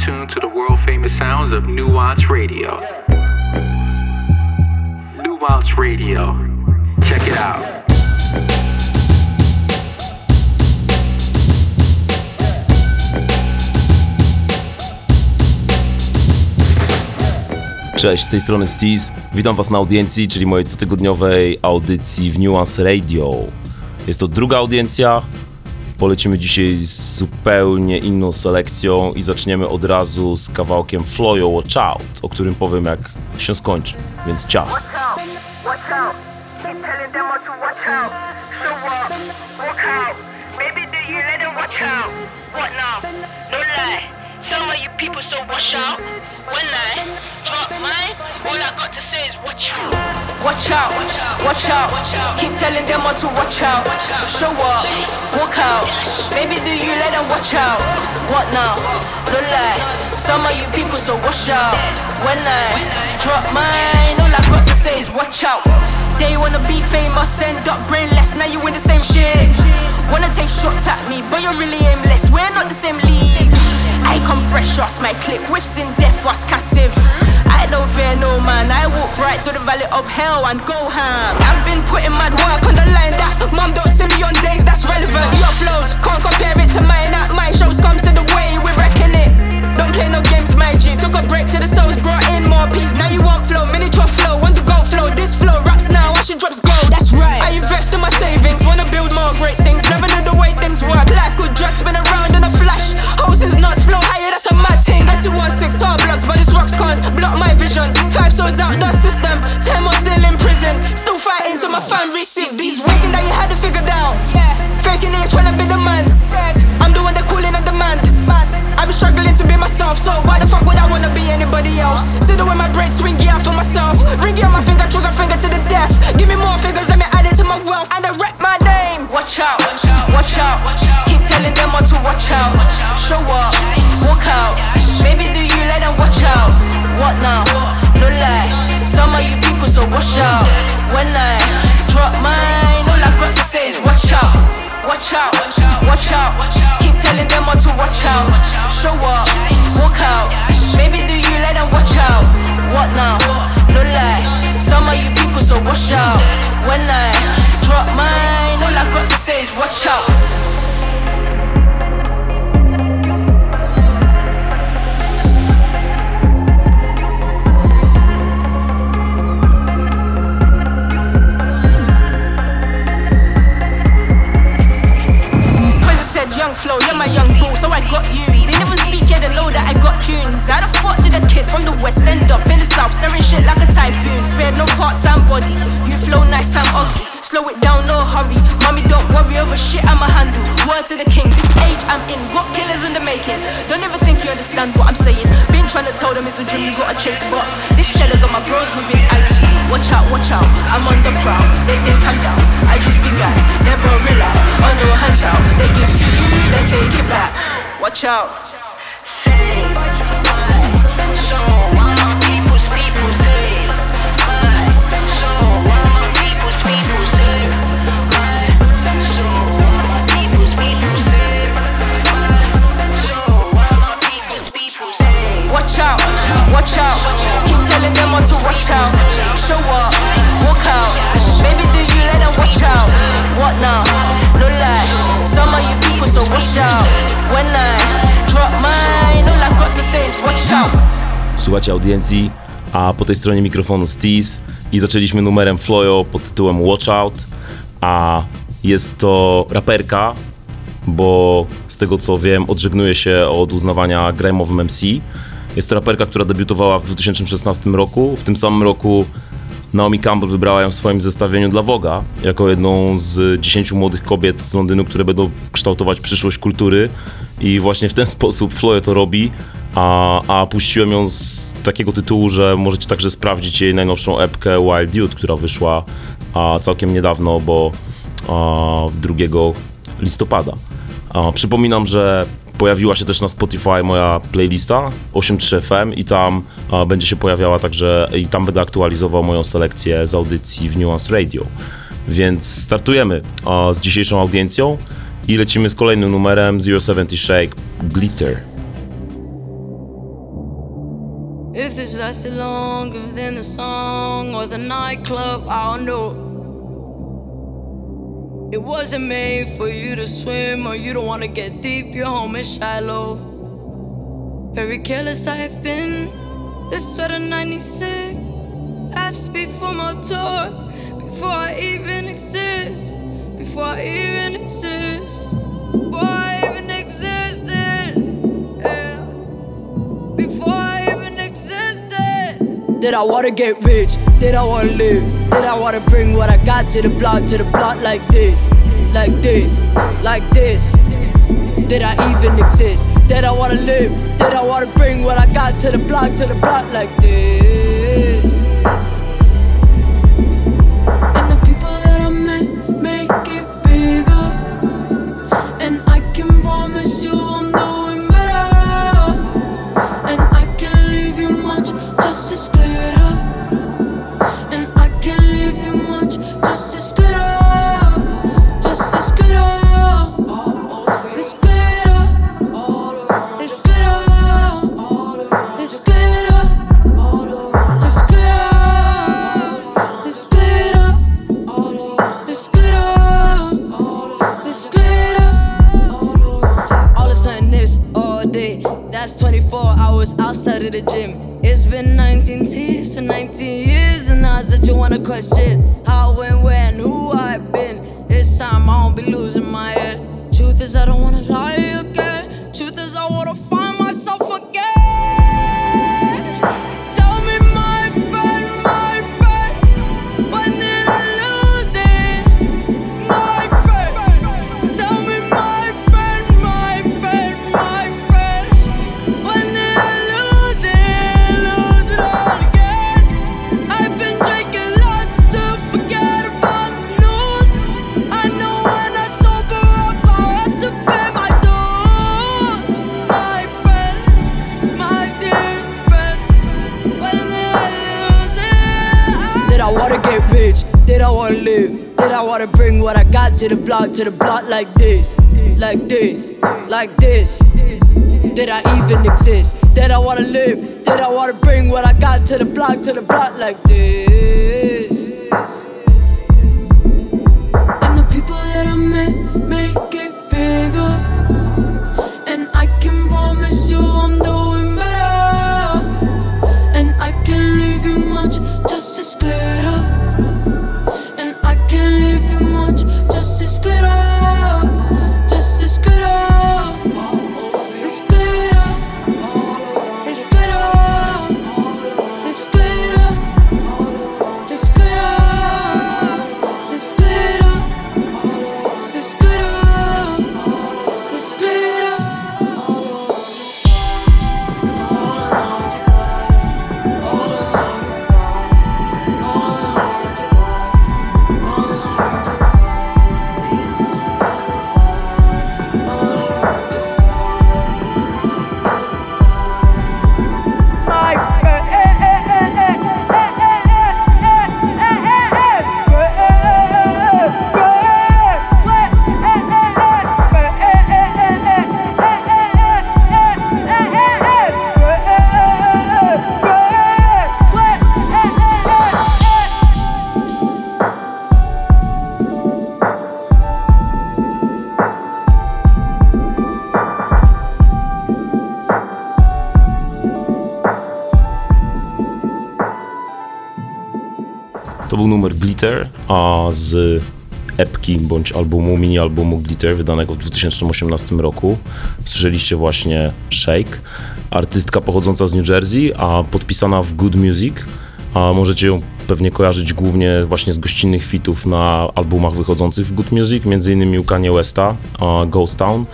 tuned to the world famous sounds of Nuance Radio. Nuance Radio. Check it out. Cześć, z tej strony Steez. Witam Was na audiencji, czyli mojej cotygodniowej audycji w Nuance Radio. Jest to druga audiencja. Polecimy dzisiaj z zupełnie inną selekcją i zaczniemy od razu z kawałkiem Floyo Watch Out, o którym powiem jak się skończy. Więc ciao. No. Some of you people so out. Mine, all I got to say is watch out. Watch out, watch out, Keep telling them all to watch out. Show up, walk out. Maybe do you let them watch out? What now? No lie. Some of you people so watch out. When I drop mine, all I got to say is watch out. They wanna be famous, end up brainless. Now you in the same shit. Wanna take shots at me, but you're really aimless. We're not the same league. I come fresh, trust my click. Whiffs in death, was cassive. I don't fear no man. I walk right through the valley of hell and go ham. I've been putting mad work on the line that mom don't see me on days that's relevant. Your flows can't compare it to mine. At my shows comes to the way play no games, my G. Took a break to the souls, brought in more peace. Now you want flow, miniature flow, want to go flow. This flow raps now, I should drops gold. That's right. I invest in my savings, wanna build more great things. Never knew the way things work. Life could just spin around in a flash. Hoses nuts flow higher, that's a mad thing. That's the one six tall bloods, but this rocks can't block my vision. Five souls out the system, ten more still in prison. Still fighting till my fan receive these waking that you had it figured out. Faking it, trying to be the man. I'm doing the one that calling a demand. I've been struggling to be myself, so why the fuck would I wanna be anybody else? See the way my brain swing yeah for myself. Ring on my finger, trigger finger to the death. Give me more fingers, let me add it to my wealth. And I rep my name. Watch out, watch out, Keep telling them all to watch out. Show up, walk out. Maybe do you let them watch out? What now? No lie. Some of you people so watch out. When I drop mine, all I got to say is watch out. Watch out, watch out. Keep telling them all to watch out. Show up, walk out. Maybe do you let them watch out? What now? No lie. Some of you people so watch out. When I drop mine, all I got to say is watch out. Said, young flow, you're my young bull, so I got you. They know that I got tunes. How the fuck did a kid from the west end up in the south, staring shit like a typhoon? Spared no parts and body. You flow nice, I'm ugly. Slow it down, no hurry. Mommy, don't worry over shit, I'ma handle. Words to the king, this age I'm in. Got killers in the making. Don't ever think you understand what I'm saying. Been trying to tell them it's the dream you gotta chase, but this cheddar got my bros moving aggy. Watch out, watch out, I'm on the prowl. They think I'm down, I just began. Never rely, on oh, no hands out. They give to you, they take it back. Watch out. Watch out, watch out. Keep telling them to watch out. Show up, walk out. Maybe do you let them watch out? What now? No lie. Słuchajcie audiencji, a po tej stronie mikrofonu Steez i zaczęliśmy numerem Floyo pod tytułem Watch Out, a jest to raperka, bo z tego co wiem odżegnuje się od uznawania grajmowym MC. Jest to raperka, która debiutowała w 2016 roku. W tym samym roku Naomi Campbell wybrała ją w swoim zestawieniu dla Voga jako jedną z 10 młodych kobiet z Londynu, które będą kształtować przyszłość kultury i właśnie w ten sposób Floyd to robi, a, a puściłem ją z takiego tytułu, że możecie także sprawdzić jej najnowszą epkę Wild Dude, która wyszła a, całkiem niedawno, bo a, 2 listopada. A, przypominam, że pojawiła się też na Spotify moja playlista 83 FM i tam a, będzie się pojawiała także i tam będę aktualizował moją selekcję z audycji w Nuance Radio. Więc startujemy a, z dzisiejszą audiencją i lecimy z kolejnym numerem 070 Shake Glitter. If it's lasted longer than the song or the nightclub, I don't know. It wasn't made for you to swim or you don't wanna get deep, your home is shallow. Very careless I've been, this of 96. That's before my tour, before I even exist, before I even exist, before Did I wanna get rich? Did I wanna live? Did I wanna bring what I got to the block, to the block like this, like this, like this? Did I even exist? Did I wanna live? Did I wanna bring what I got to the block, to the block like this? That's 24 hours outside of the gym. It's been 19 tears for 19 years, and now that you wanna question how, when, where, and who I've been. This time I won't be losing my head. Truth is, I don't wanna lie again. Truth is, I wanna find myself again. Did I wanna bring what I got to the block, to the block like this, like this, like this? Did I even exist? Did I wanna live? Did I wanna bring what I got to the block, to the block like this? Glitter, a z epki bądź albumu, mini albumu Glitter, wydanego w 2018 roku. Słyszeliście właśnie Shake, artystka pochodząca z New Jersey, a podpisana w Good Music. A możecie ją pewnie kojarzyć głównie właśnie z gościnnych fitów na albumach wychodzących w Good Music, innymi u Kanye Westa, Ghost Town.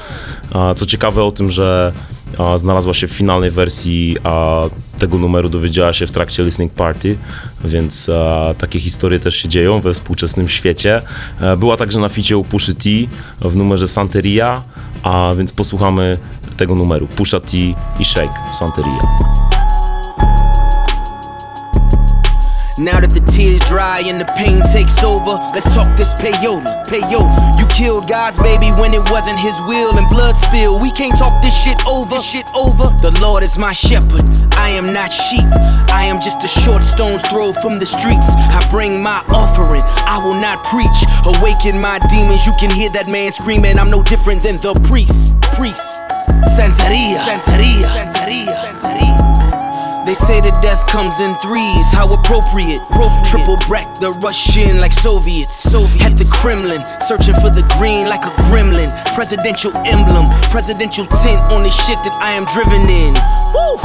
Co ciekawe o tym, że znalazła się w finalnej wersji a, tego numeru, dowiedziała się w trakcie listening party, więc a, takie historie też się dzieją we współczesnym świecie. E, Była także na ficie u Pushy T w numerze Santeria, a więc posłuchamy tego numeru Pusha T i Shake Santeria. Now that the tears dry and the pain takes over, let's talk this payola. Payola. Killed God's baby when it wasn't his will and blood spill. We can't talk this shit over. This shit over. The Lord is my shepherd. I am not sheep. I am just a short stone's throw from the streets. I bring my offering. I will not preach. Awaken my demons. You can hear that man screaming. I'm no different than the priest. Priest. Santeria. Santeria. Santeria. Santeria. They say that death comes in threes, how appropriate. Triple break the Russian like Soviets. Soviets. At the Kremlin, searching for the green like a gremlin. Presidential emblem, presidential tint on the shit that I am driven in. Woo!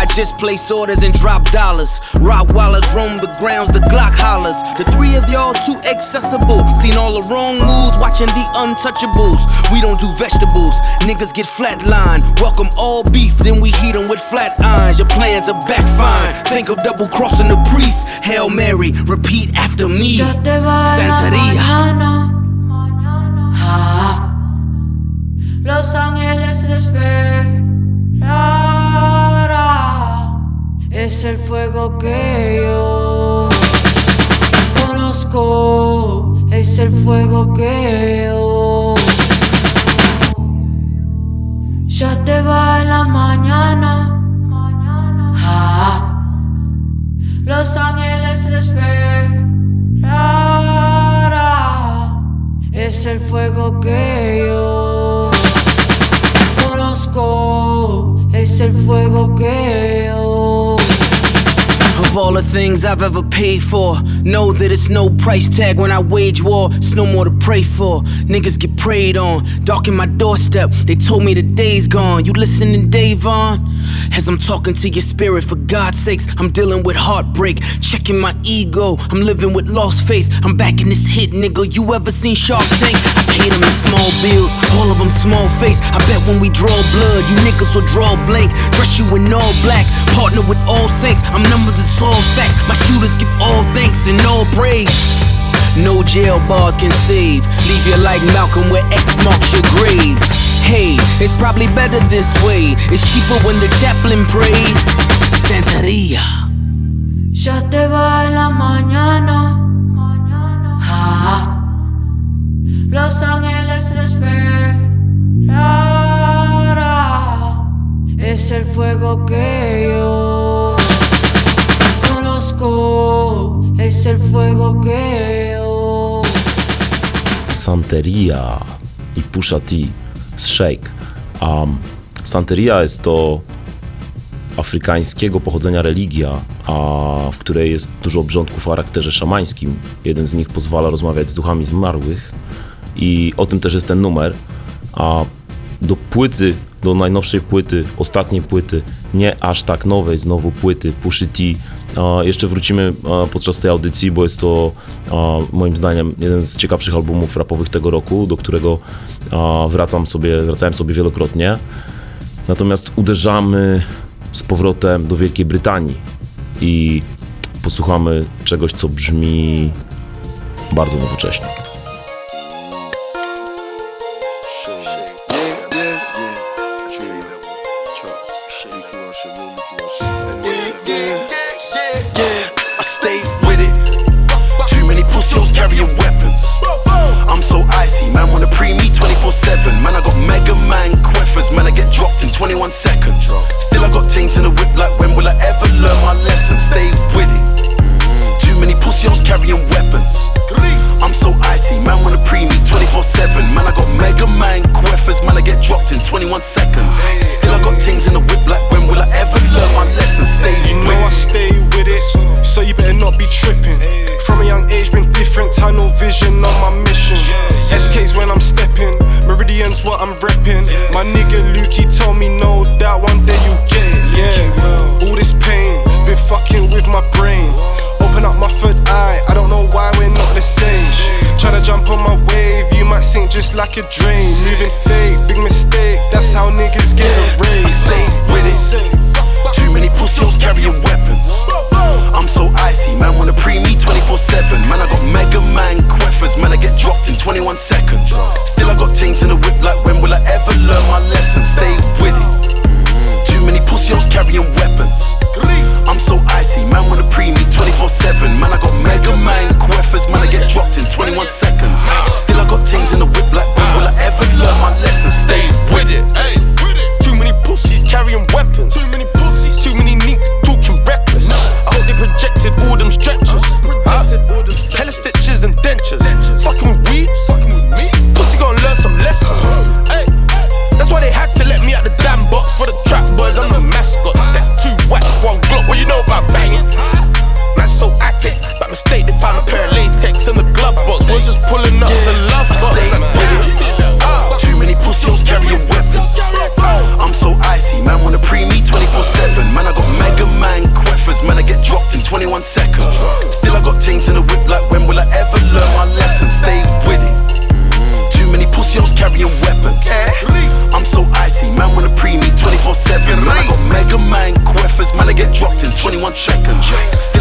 I just place orders and drop dollars. Rottweilers roam the grounds, the Glock hollers. The three of y'all too accessible. Seen all the wrong moves, watching the untouchables. We don't do vegetables, niggas get flatline. Welcome all beef, then we heat 'em with flat irons. Your plans are backfiring. Think of double crossing the priest. Hail Mary, repeat after me. Yo Es el fuego que yo conozco. Es el fuego que yo. Ya te va en la mañana. Ah. Los ángeles esperarán. Es el fuego que yo conozco. Es el fuego que yo. Of all the things I've ever paid for, know that it's no price tag when I wage war. It's no more to pray for. Niggas get preyed on, darken my doorstep. They told me the day's gone. You listening, Davon? As I'm talking to your spirit, for God's sakes, I'm dealing with heartbreak, checking my ego. I'm living with lost faith. I'm back in this hit, nigga. You ever seen Shark Tank? I paid them in small bills, all of them small face. I bet when we draw blood, you niggas will draw blank. Dress you in all black, partner with all saints. I'm numbers, it's all facts. My shooters give all thanks and all praise. No jail bars can save. Leave you like Malcolm where X marks your grave. Hey, it's probably better this way. It's cheaper when the chaplain prays. Santeria. Ya te va en la mañana. Ah. Los ángeles esperarán. Es el fuego que yo conozco. Es el fuego que yo. Santeria i Pusha T z Shake. Um, Santeria jest to afrykańskiego pochodzenia religia, a w której jest dużo obrządków o charakterze szamańskim. Jeden z nich pozwala rozmawiać z duchami zmarłych i o tym też jest ten numer. A do płyty, do najnowszej płyty, ostatniej płyty, nie aż tak nowej, znowu płyty Pushy T. Jeszcze wrócimy podczas tej audycji, bo jest to moim zdaniem jeden z ciekawszych albumów rapowych tego roku, do którego wracam sobie, wracałem sobie wielokrotnie. Natomiast uderzamy z powrotem do Wielkiej Brytanii i posłuchamy czegoś, co brzmi bardzo nowocześnie.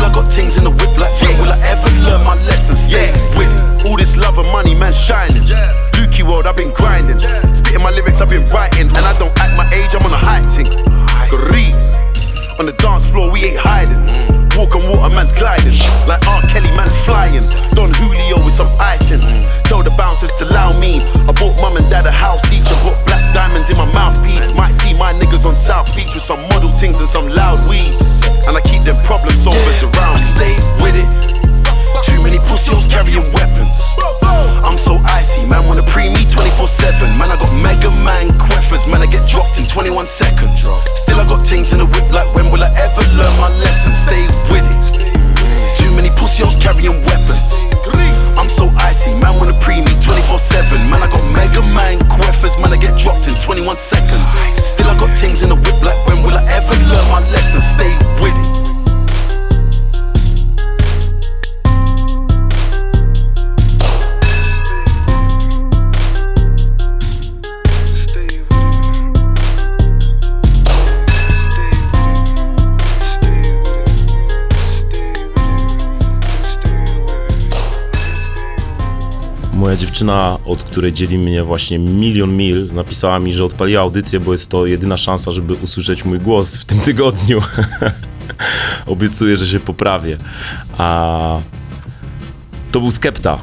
Still I got things in the whip like when will I ever learn my lesson? Stay with it. All this love and money, man, shining. Lukey world, I've been grinding. Spitting my lyrics, I've been writing. And I don't act my age, I'm on a high ting. Grease. On the dance floor, we ain't hiding. Walk on water, man's gliding. Like R. Kelly, man's flying. Don Julio with some icing. Tell the bouncers to allow me. I bought mum and dad a house each and bought black diamonds in my mouthpiece. My South Beach with some model things and some loud weed. And I keep them problem solvers around. I stay with it. Too many pussies carrying weapons. I'm so icy, man. Wanna pre me 24 7. Man, I got Mega Man queffers. Man, I get dropped in 21 seconds. Still, I got things in the whip like when will I ever learn my lesson? Stay with it. Too many pussies carrying weapons. I'm so icy, man. Wanna pre me 24 7. Man, I got Mega Man queffers. Man, I get dropped in 21 seconds. Still, I got things in the whip like when will I ever learn my lesson? Stay with it. Moja dziewczyna, od której dzieli mnie właśnie milion mil, napisała mi, że odpaliła audycję, bo jest to jedyna szansa, żeby usłyszeć mój głos w tym tygodniu. Obiecuję, że się poprawię. A to był Skepta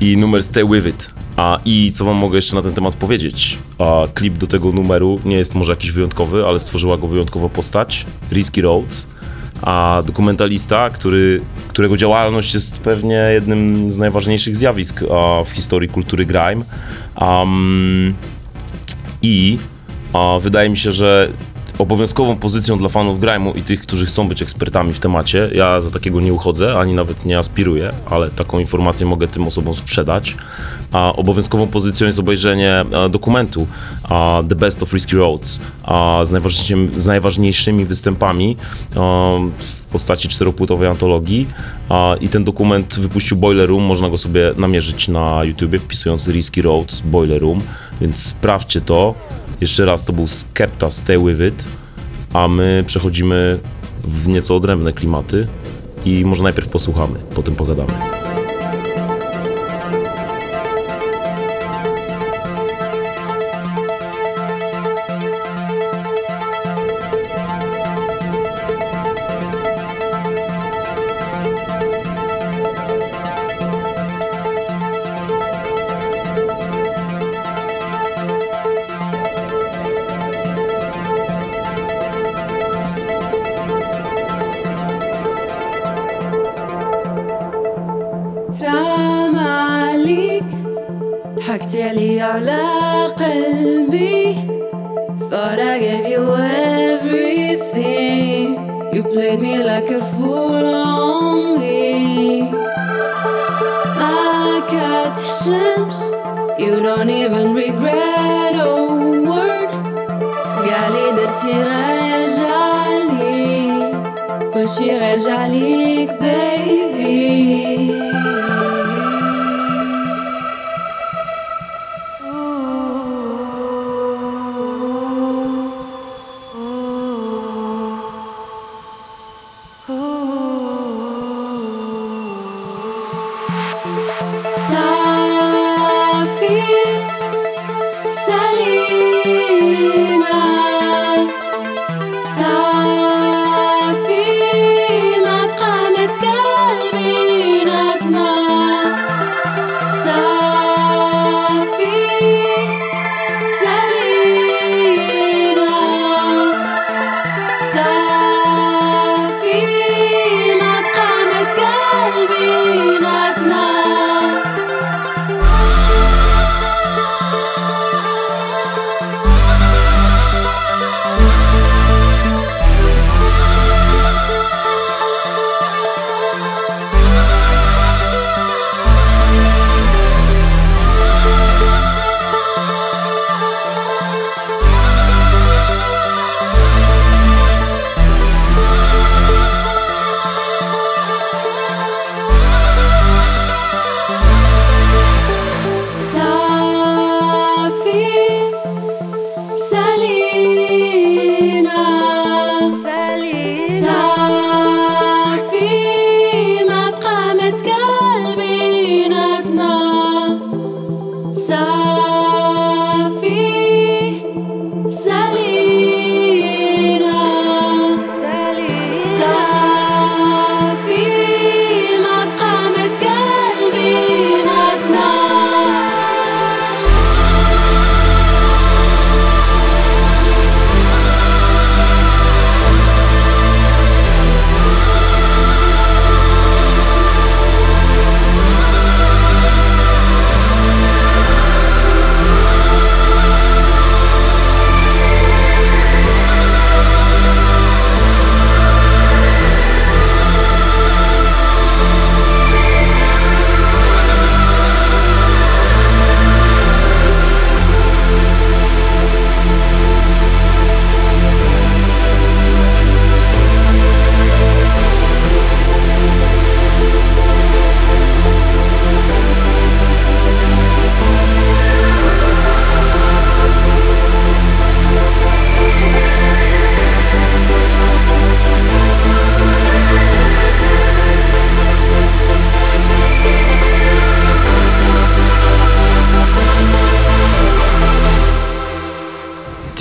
i numer Stay With It. A, I co wam mogę jeszcze na ten temat powiedzieć? A, klip do tego numeru nie jest może jakiś wyjątkowy, ale stworzyła go wyjątkowa postać, Risky Roads, a dokumentalista, który, którego działalność jest pewnie jednym z najważniejszych zjawisk w historii kultury grime. Um, I wydaje mi się, że obowiązkową pozycją dla fanów grime'u i tych, którzy chcą być ekspertami w temacie, ja za takiego nie uchodzę, ani nawet nie aspiruję, ale taką informację mogę tym osobom sprzedać. A obowiązkową pozycją jest obejrzenie e, dokumentu The Best of Risky Roads z, najważniejszymi, z najważniejszymi występami a, w postaci czteropłytowej antologii i ten dokument wypuścił Boiler Room, można go sobie namierzyć na YouTubie wpisując Risky Roads Boiler Room, więc sprawdźcie to. Jeszcze raz to był Skepta Stay With It, a my przechodzimy w nieco odrębne klimaty i może najpierw posłuchamy, potem pogadamy.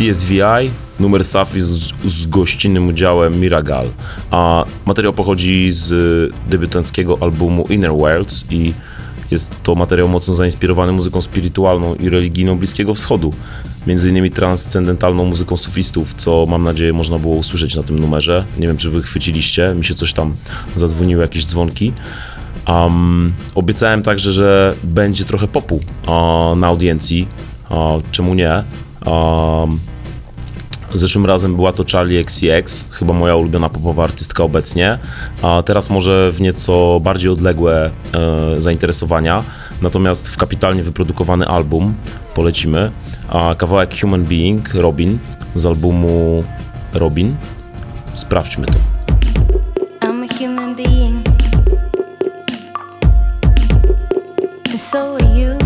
TSVI, numer Safi z, z gościnnym udziałem Miragal. A materiał pochodzi z debiutanckiego albumu Inner Worlds i jest to materiał mocno zainspirowany muzyką spirytualną i religijną Bliskiego Wschodu. Między innymi transcendentalną muzyką sufistów, co mam nadzieję można było usłyszeć na tym numerze. Nie wiem, czy wy chwyciliście, mi się coś tam zadzwoniły, jakieś dzwonki. Um, obiecałem także, że będzie trochę popu uh, na audiencji. Uh, czemu nie? Um, Zeszłym razem była to Charlie XCX, chyba moja ulubiona popowa artystka obecnie, a teraz może w nieco bardziej odległe e, zainteresowania, natomiast w kapitalnie wyprodukowany album polecimy. A kawałek Human Being, Robin, z albumu Robin. Sprawdźmy to. I'm a human being. And so are you.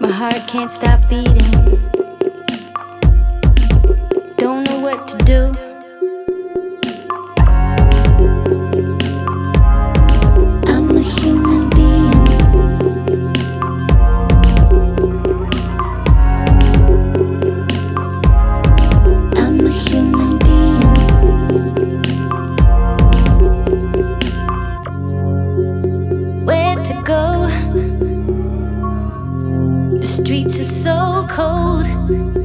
My heart can't stop beating. So cold.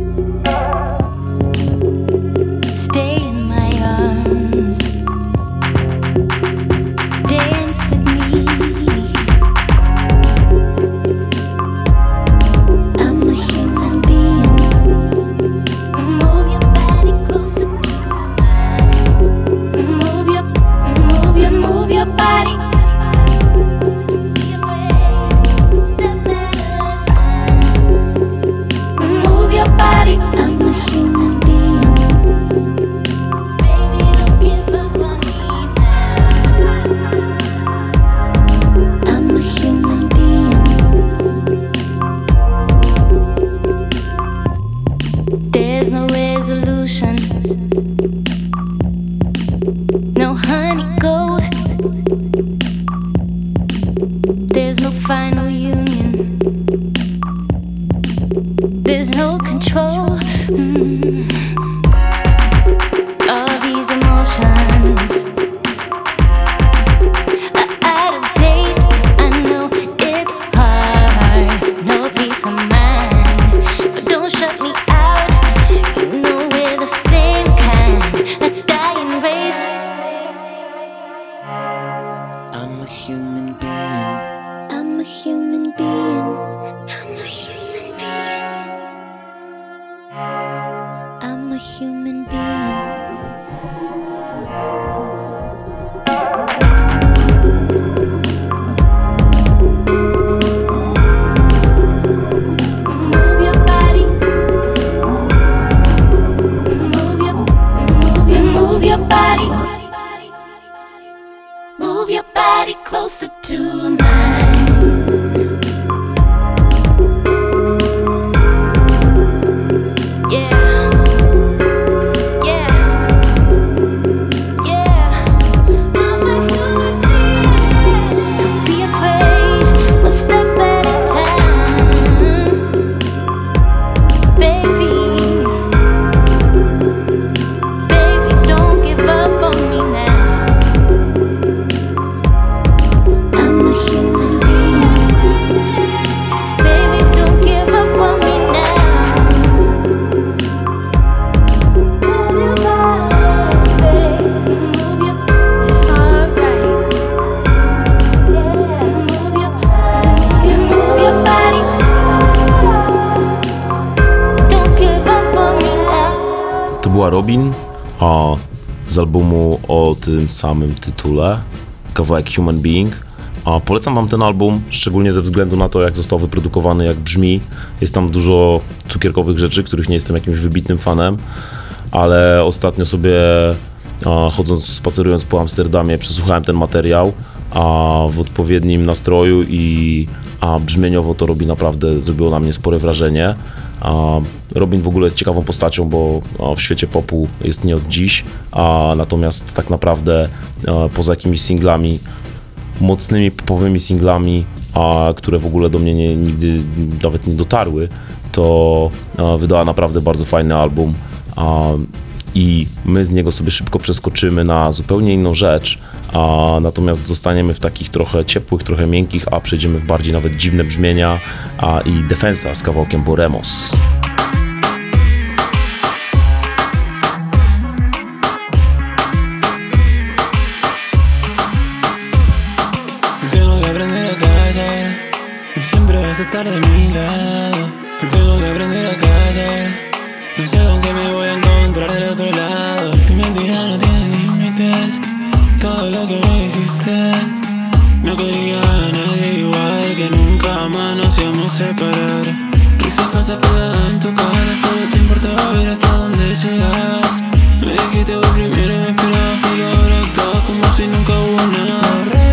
Tym samym tytule, kawałek Human Being. A polecam wam ten album, szczególnie ze względu na to, jak został wyprodukowany, jak brzmi. Jest tam dużo cukierkowych rzeczy, których nie jestem jakimś wybitnym fanem, ale ostatnio sobie chodząc, spacerując po Amsterdamie, przesłuchałem ten materiał a, w odpowiednim nastroju i a brzmieniowo to robi naprawdę, zrobiło na mnie spore wrażenie. A Robin w ogóle jest ciekawą postacią, bo w świecie popu jest nie od dziś, a natomiast tak naprawdę poza jakimiś singlami, mocnymi popowymi singlami, a, które w ogóle do mnie nie, nigdy nawet nie dotarły, to wydała naprawdę bardzo fajny album. I my z niego sobie szybko przeskoczymy na zupełnie inną rzecz, a natomiast zostaniemy w takich trochę ciepłych, trochę miękkich, a przejdziemy w bardziej nawet dziwne brzmienia a, i Defensa z kawałkiem Boremos. Vas a estar de mi lado. Tengo que aprender a callar. No sé qué me voy a encontrar del otro lado. Tu mentira no tiene límites. Todo lo que me dijiste. No quería a nadie igual que nunca más nos íbamos a separar. Risas falsas pegadas en tu cara. Todo te importaba ver hasta dónde llegas. Me dijiste vos primero y me esperabas, pero ahora actúas como si nunca hubo nada.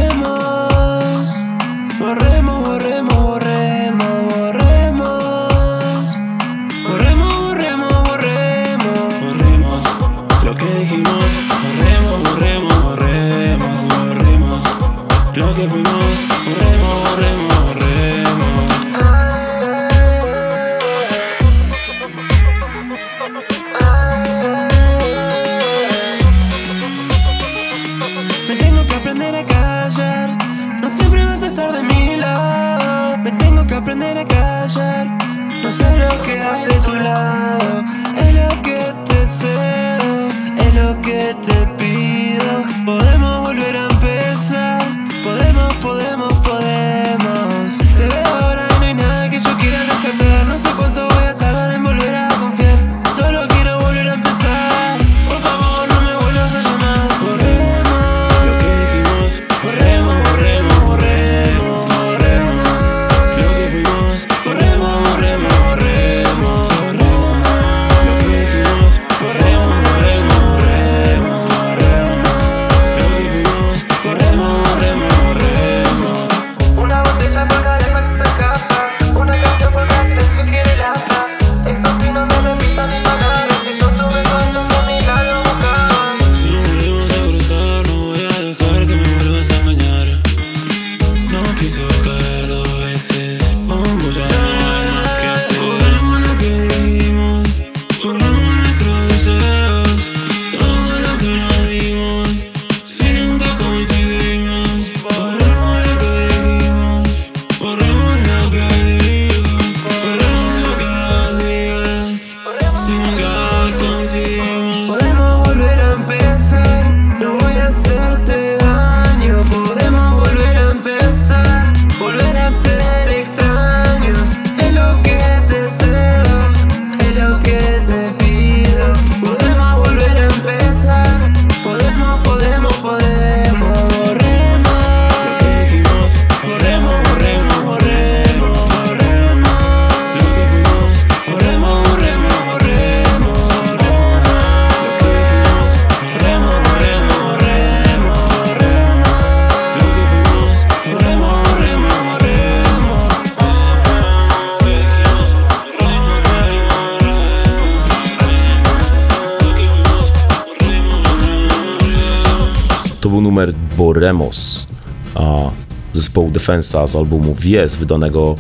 Defensa z albumu Wies, wydanego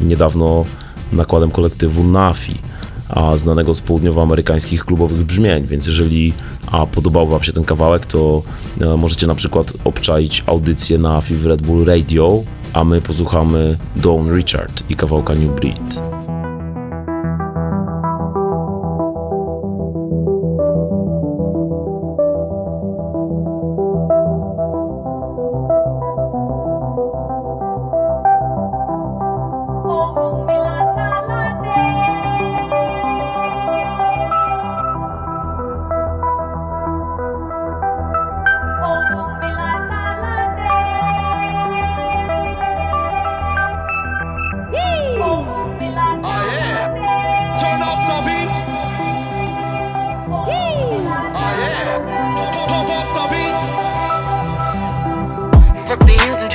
niedawno nakładem kolektywu Nafi, znanego z południowoamerykańskich klubowych brzmień. Więc jeżeli a, podobał Wam się ten kawałek, to e, możecie na przykład obczaić audycję Nafi w Red Bull Radio, a my posłuchamy Dawn Richard i kawałka New Breed.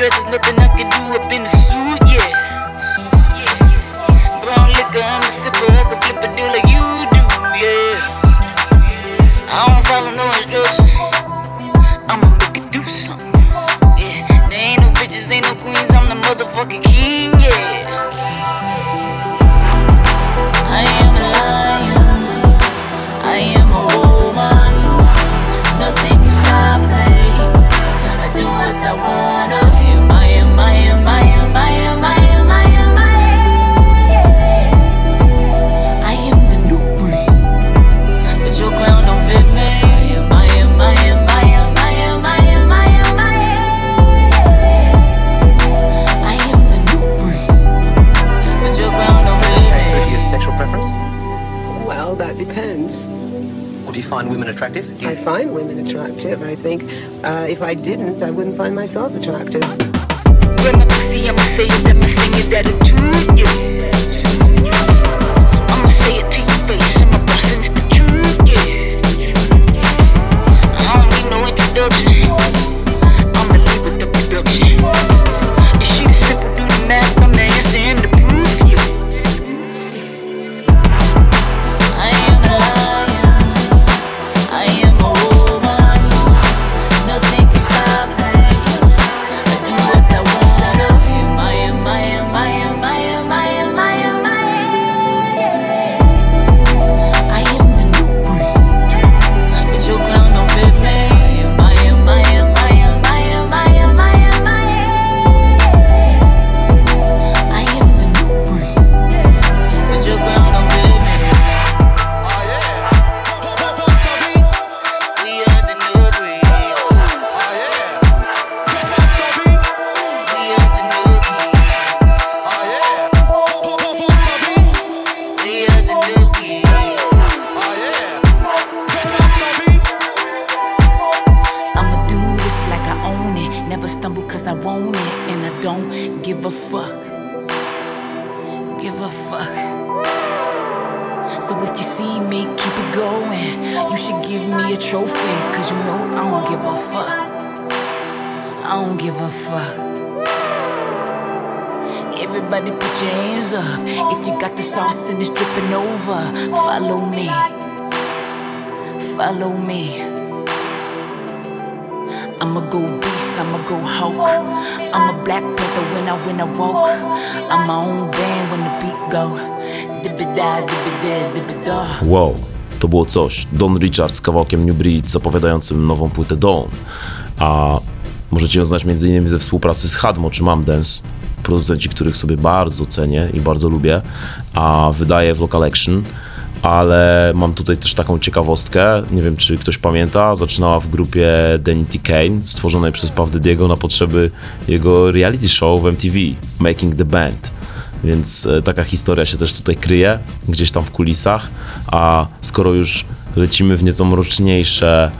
The heels dresses, nothing I can do up in the suit, I didn't, I wouldn't find myself attractive. coś. Don Richard z kawałkiem New Breed zapowiadającym nową płytę Dawn. A możecie ją znać m.in. ze współpracy z Hadmo czy Mam Dance, producenci, których sobie bardzo cenię i bardzo lubię, a wydaje w Local Action. Ale mam tutaj też taką ciekawostkę, nie wiem czy ktoś pamięta, zaczynała w grupie Danity Kane, stworzonej przez Paw Diego na potrzeby jego reality show w MTV, Making the Band. Więc e, taka historia się też tutaj kryje, gdzieś tam w kulisach, a skoro już lecimy w nieco mroczniejsze,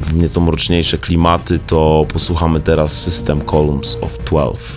w nieco mroczniejsze klimaty, to posłuchamy teraz System Columns of 12.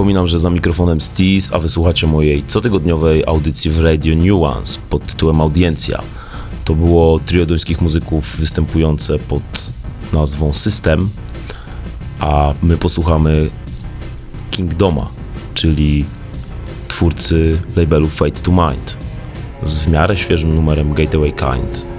Przypominam, że za mikrofonem Steez, a wysłuchacie mojej cotygodniowej audycji w Radio Nuance pod tytułem Audiencja. To było trio duńskich muzyków występujące pod nazwą System, a my posłuchamy Kingdoma, czyli twórcy labelu Fate to Mind z w miarę świeżym numerem Gateway Kind.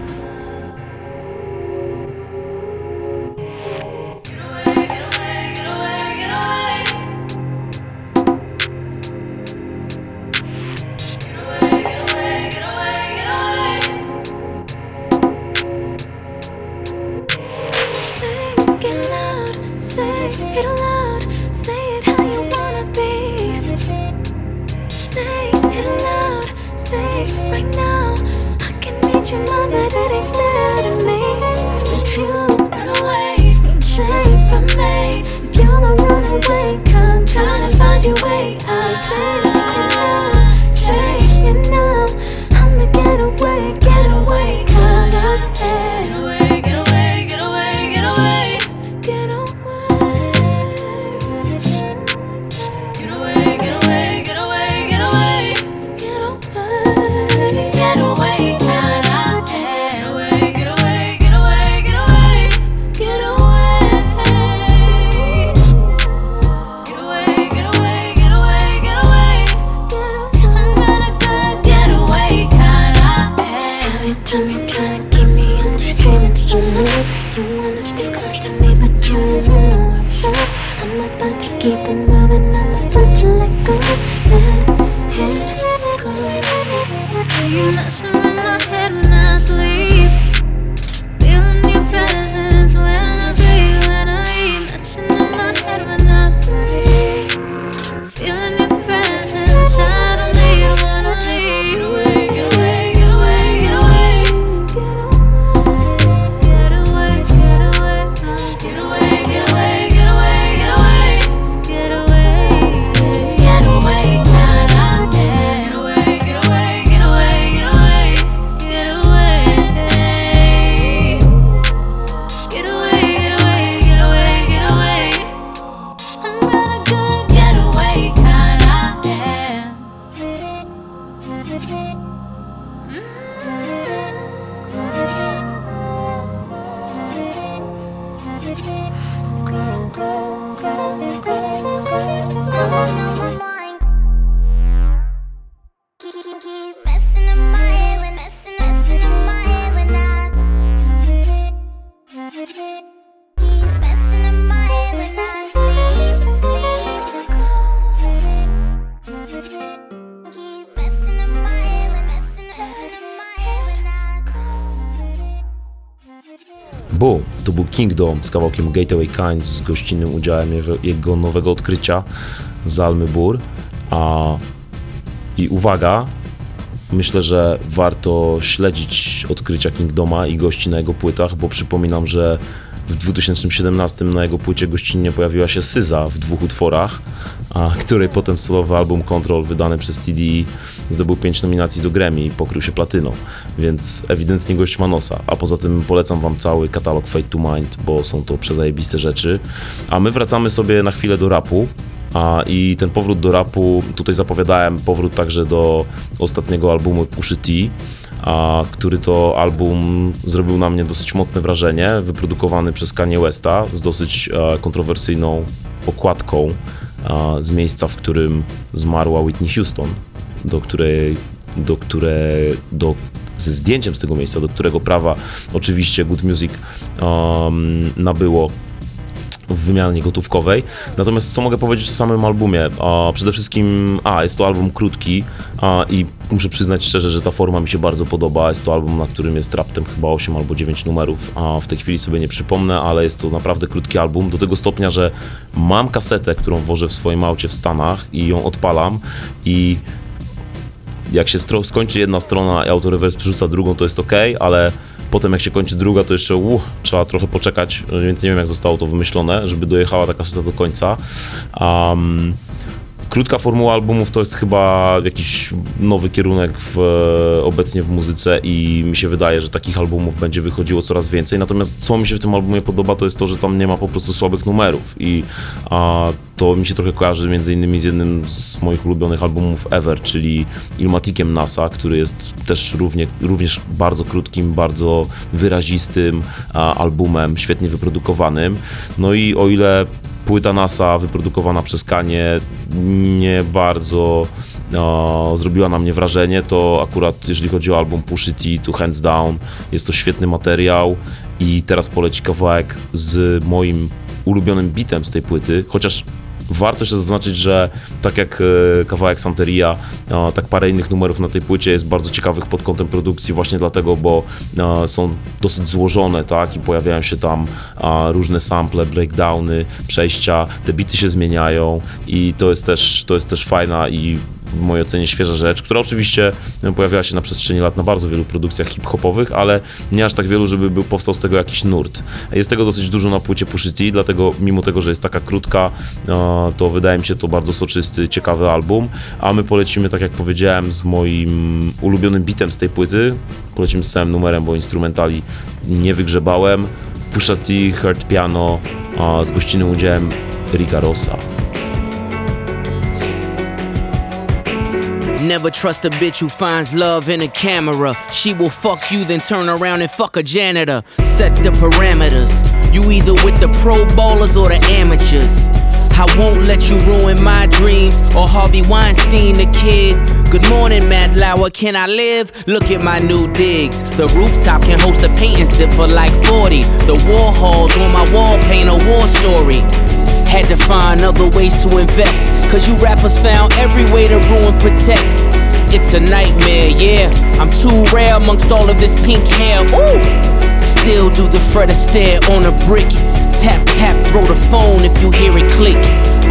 Z kawałkiem Gateway Kind z gościnnym udziałem jego- nowego odkrycia z Almy Bur. A, I uwaga, myślę, że warto śledzić odkrycia Kingdoma i gości na jego płytach, bo przypominam, że w 2017 na jego płycie gościnnie pojawiła się Syza w dwóch utworach, a której potem solowy album Control wydany przez TDE zdobył 5 nominacji do Grammy i pokrył się platyną, więc ewidentnie gość ma nosa. A poza tym polecam wam cały katalog Fate to Mind, bo są to przezajebiste rzeczy. A my wracamy sobie na chwilę do rapu. A, I ten powrót do rapu, tutaj zapowiadałem powrót także do ostatniego albumu Pushy T, a, który to album zrobił na mnie dosyć mocne wrażenie, wyprodukowany przez Kanye Westa z dosyć e, kontrowersyjną okładką z miejsca, w którym zmarła Whitney Houston, do której, do której, do ze zdjęciem z tego miejsca, do którego prawa oczywiście Good Music um, nabyło w wymianie gotówkowej. Natomiast co mogę powiedzieć o samym albumie? A, przede wszystkim, a jest to album krótki a, i muszę przyznać szczerze, że ta forma mi się bardzo podoba. Jest to album, na którym jest raptem chyba 8 albo 9 numerów, a w tej chwili sobie nie przypomnę, ale jest to naprawdę krótki album, do tego stopnia, że mam kasetę, którą wożę w swoim aucie w Stanach i ją odpalam i jak się skończy jedna strona i autorewers przerzuca drugą, to jest ok, ale potem jak się kończy druga, to jeszcze uh, trzeba trochę poczekać, więc nie wiem jak zostało to wymyślone, żeby dojechała ta kaseta do końca. Um, Krótka formuła albumów to jest chyba jakiś nowy kierunek w, e, obecnie w muzyce i mi się wydaje, że takich albumów będzie wychodziło coraz więcej. Natomiast co mi się w tym albumie podoba, to jest to, że tam nie ma po prostu słabych numerów i a, to mi się trochę kojarzy między innymi z jednym z moich ulubionych albumów ever, czyli Ilmatikiem NASA, który jest też równie, również bardzo krótkim, bardzo wyrazistym a, albumem, świetnie wyprodukowanym. No i o ile płyta NASA wyprodukowana przez Kanie nie bardzo no, zrobiła na mnie wrażenie, to akurat jeżeli chodzi o album Push It to Hands Down, jest to świetny materiał. I teraz poleci kawałek z moim ulubionym bitem z tej płyty, chociaż warto jeszcze zaznaczyć, że tak jak e, kawałek Santeria, e, tak parę innych numerów na tej płycie jest bardzo ciekawych pod kątem produkcji właśnie dlatego, bo e, są dosyć złożone, tak, i pojawiają się tam różne sample, breakdowny, przejścia, te bity się zmieniają i to jest też, to jest też fajna i w mojej ocenie świeża rzecz, która oczywiście e, pojawiała się na przestrzeni lat na bardzo wielu produkcjach hip-hopowych, ale nie aż tak wielu, żeby był, powstał z tego jakiś nurt. Jest tego dosyć dużo na płycie Pushy T, dlatego mimo tego, że jest taka krótka, e, to wydaje mi się to bardzo soczysty, ciekawy album, a my polecimy, tak jak powiedziałem, z moim ulubionym bitem z tej płyty, polecimy z całym numerem, bo instrumentali nie wygrzebałem, Pusha T, Hurt Piano, z gościnnym udziałem Rika Rossa. Never trust a bitch who finds love in a camera. She will fuck you, then turn around and fuck a janitor. Set the parameters. You either with the pro ballers or the amateurs. I won't let you ruin my dreams or Harvey Weinstein the kid. Good morning, Matt Lauer. Can I live? Look at my new digs. The rooftop can host a painting sip for like 40. The war halls on my wall paint a war story. Had to find other ways to invest. Cause you rappers found every way to ruin protects. It's a nightmare, yeah. I'm too rare amongst all of this pink hair. Ooh! Still do the Fred Astaire on a brick. Tap, tap, throw the phone if you hear it click.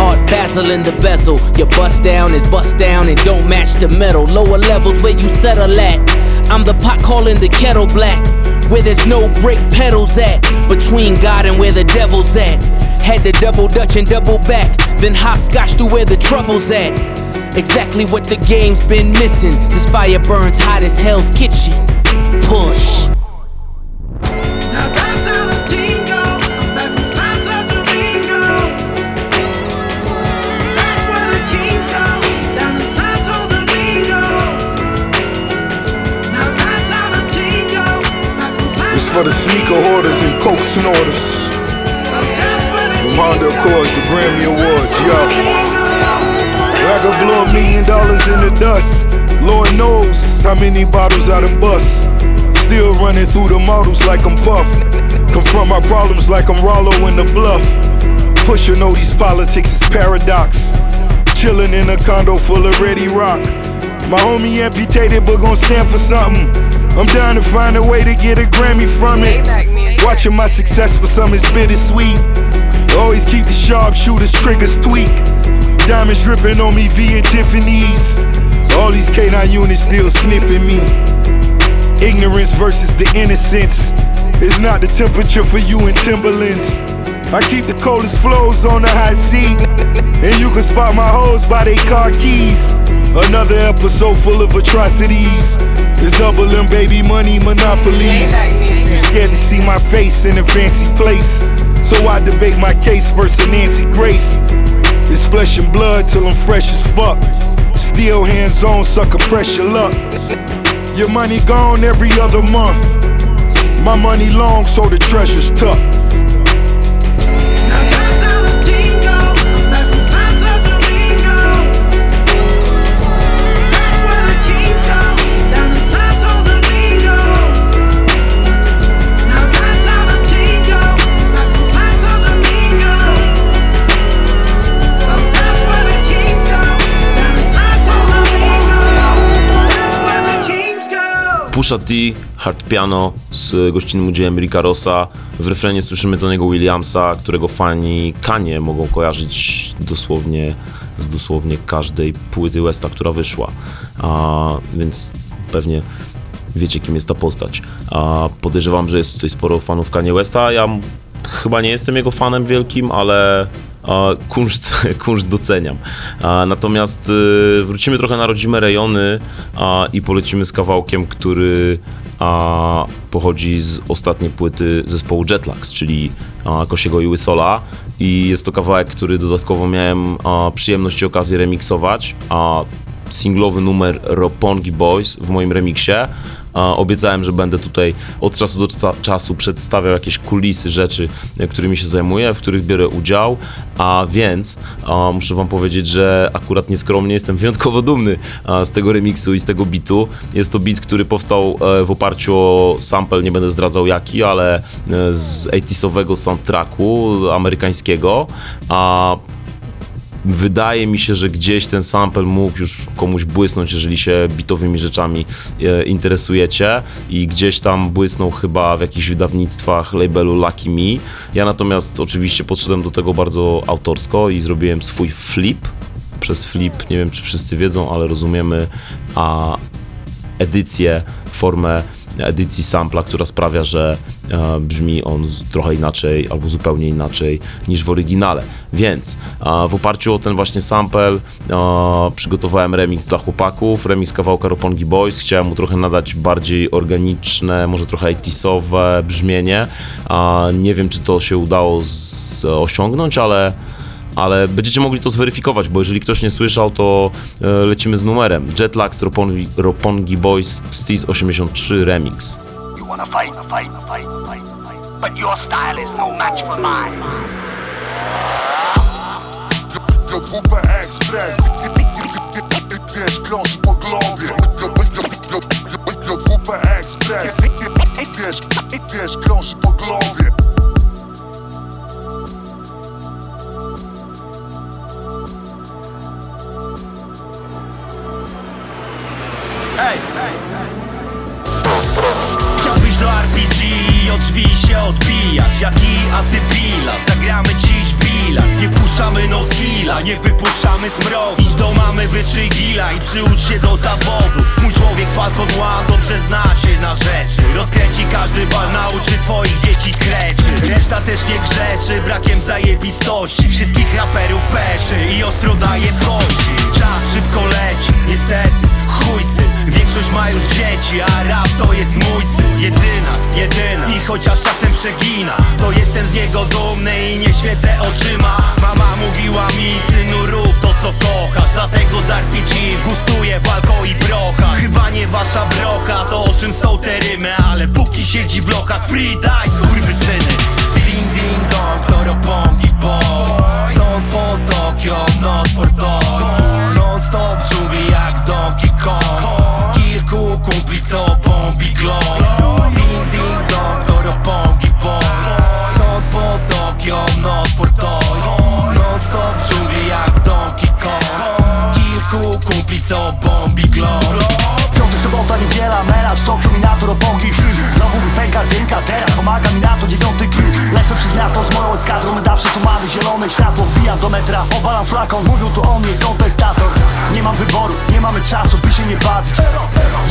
Art Basil in the bezel. Your bust down is bust down and don't match the metal. Lower levels where you settle at. I'm the pot calling the kettle black. Where there's no brake pedals at. Between God and where the devil's at. Had to double dutch and double back. Then hopscotch through where the trouble's at. Exactly what the game's been missing. This fire burns hot as hell's kitchen. Push. Now that's how the team goes. I'm back from Santo Domingo. That's where the kings go. Down in Santo Domingo. Now that's how the team goes. Back from Santo It's for the sneaker hoarders and coke snorters. Honda Accords, the Grammy Awards, yo. I could blow a million dollars in the dust. Lord knows how many bottles I done bust. Still running through the models like I'm Puff. Confront my problems like I'm Rollo in the bluff. Pushing all these politics is paradox. Chilling in a condo full of ready rock. My homie amputated but gon' stand for something. I'm down to find a way to get a Grammy from it. Watching my success for some is bittersweet. Always keep the sharpshooters triggers tweak. Diamonds dripping on me via Tiffany's. All these K9 units still sniffing me. Ignorance versus the innocence. It's not the temperature for you in Timberlands. I keep the coldest flows on the high seat. And you can spot my hoes by they car keys. Another episode full of atrocities. It's double M baby money monopolies. You scared to see my face in a fancy place. So I debate my case versus Nancy Grace. It's flesh and blood till I'm fresh as fuck. Still hands on, sucker pressure luck. Your money gone every other month. My money long, so the treasure's tough. Pusha T, Hard Piano z gościnnym udziałem Ricka Rossa. W refrenie słyszymy Tonego Williamsa, którego fani Kanie mogą kojarzyć dosłownie z dosłownie każdej płyty Westa, która wyszła. A, więc pewnie wiecie, kim jest ta postać. A, podejrzewam, że jest tutaj sporo fanów Kanye Westa. Ja chyba nie jestem jego fanem wielkim, ale kunszt, kunszt doceniam. Natomiast y, wrócimy trochę na rodzime rejony i polecimy z kawałkiem, który pochodzi z ostatniej płyty zespołu Jetlags, czyli Kosiego i Łysola i jest to kawałek, który dodatkowo miałem przyjemność i okazję remiksować, a singlowy numer Ropongi Boys w moim remiksie. Obiecałem, że będę tutaj od czasu do czasu przedstawiał jakieś kulisy rzeczy, e, którymi się zajmuję, w których biorę udział, a więc muszę wam powiedzieć, że akurat nieskromnie jestem wyjątkowo dumny z tego remiksu i z tego bitu. Jest to bit, który powstał e, w oparciu o sample, nie będę zdradzał jaki, ale e, z 80sowego soundtracku amerykańskiego, a wydaje mi się, że gdzieś ten sample mógł już komuś błysnąć, jeżeli się bitowymi rzeczami e, interesujecie i gdzieś tam błysnął chyba w jakichś wydawnictwach labelu Lucky Me. Ja natomiast oczywiście podszedłem do tego bardzo autorsko i zrobiłem swój flip. Przez flip, nie wiem czy wszyscy wiedzą, ale rozumiemy a edycję, formę edycji sampla, która sprawia, że e, brzmi on trochę inaczej albo zupełnie inaczej niż w oryginale. Więc e, w oparciu o ten właśnie sample e, przygotowałem remix dla chłopaków, remix kawałka Ropongi Boys. Chciałem mu trochę nadać bardziej organiczne, może trochę 80sowe brzmienie. A nie wiem, czy to się udało z, osiągnąć, ale ale będziecie mogli to zweryfikować, bo jeżeli ktoś nie słyszał, to e, lecimy z numerem. Jetlags Ropongi, Ropongi Boys Steez 83 Remix. You wanna fight, fight, fight, fight, fight. But your style is no match for mine. Yo WP Express Wiesz, krąży po globie Yo, yo, yo, yo, yo WP Express Wiesz, po globie i od drzwi się odbijać Jaki a ty pila, zagramy dziś bila Nie wpuszczamy no skilla, nie wypuszczamy smroku Idź do mamy, gila i przyucz się do zawodu. Mój człowiek Falcon One dobrze zna się na rzeczy. Rozkręci każdy bal, nauczy twoich dzieci skreczy. Reszta też nie grzeszy, brakiem zajebistości. Wszystkich raperów peszy i ostro daje w kości. Czas szybko leci, niestety, chuj z tym Większość ma już dzieci, a rap to jest mój syn. Jedyna, jedyna. I chociaż czasem przegina To jestem z niego dumny i nie świecę oczyma. Mama mówiła mi, synu rób to co kochasz. Dlatego z RPG gustuję walką i brocha. Chyba nie wasza brocha, to o czym są te rymy. Ale póki siedzi w lokach, free dice, kurwysyny Ding ding dong, to ropongi boys Stąd po Tokio, noc for dogs Non stop w dżungli jak Donkey Kong. Kilku kumpli co bombi glow Ding ding dong, to ropongi boys Stąd po Tokio, noc for toys. Non stop w dżungli jak Donkey Kong. Kilku kumpli co bombi glow sobota, niedziela, melanż, Tokio, Minato, Ropongi Znowu mi pęka dynka, teraz pomaga mi na to dziewiąty klip Lecę przez miasto z moją eskadrą, my zawsze tu mamy zielone światło. Wbijam do metra, obalam flakon, mówią tu o mnie kontestator. Nie mam wyboru, nie mamy czasu, by się nie bawić.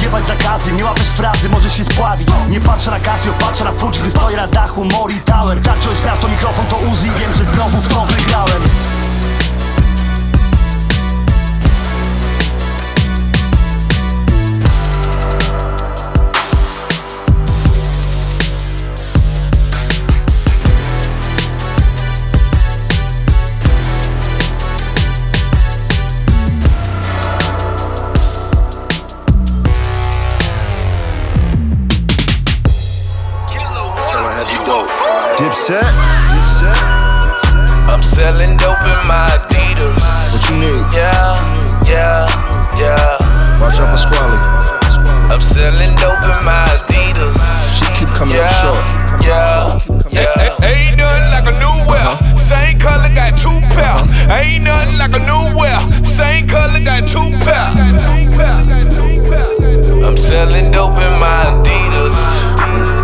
Jebać zakazy, nie łapiesz frazy, możesz się spławić. Nie patrzę na Casio, patrzę na Fuji, gdy stoję na dachu. Mori Tower. Tarczo jest miasto, mikrofon to Uzi, wiem, że znowu w to wygrałem Dipset? Dipset? I'm selling dope in my Adidas. What you need? Yeah, yeah, yeah. Watch out for Squally. I'm selling dope in my Adidas. She keep coming yeah, up short. Yeah, yeah. Ain't nothing like a new wear. Uh-huh. Same color, got two pair. Uh-huh. Ain't nothing like a new wear. Same color, got two pair. I'm selling dope in my Adidas.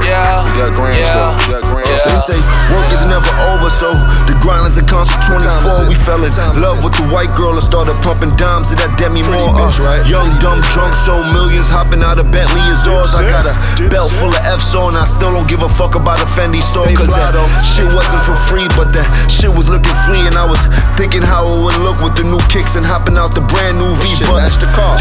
Yeah, You got grams yeah, though. You got grams. yeah. They say work is never over, so the grind is a constant 24. We fell in love with the white girl and started pumping dimes to that Demi Moore. Uh, young, dumb, drunk, so millions hopping out of Bentley is ours. I got a belt full of F's on, I still don't give a fuck about a Fendi store. Cause that shit wasn't for free, but that shit was looking free. And I was thinking how it would look with the new kicks and hopping out the brand new V. But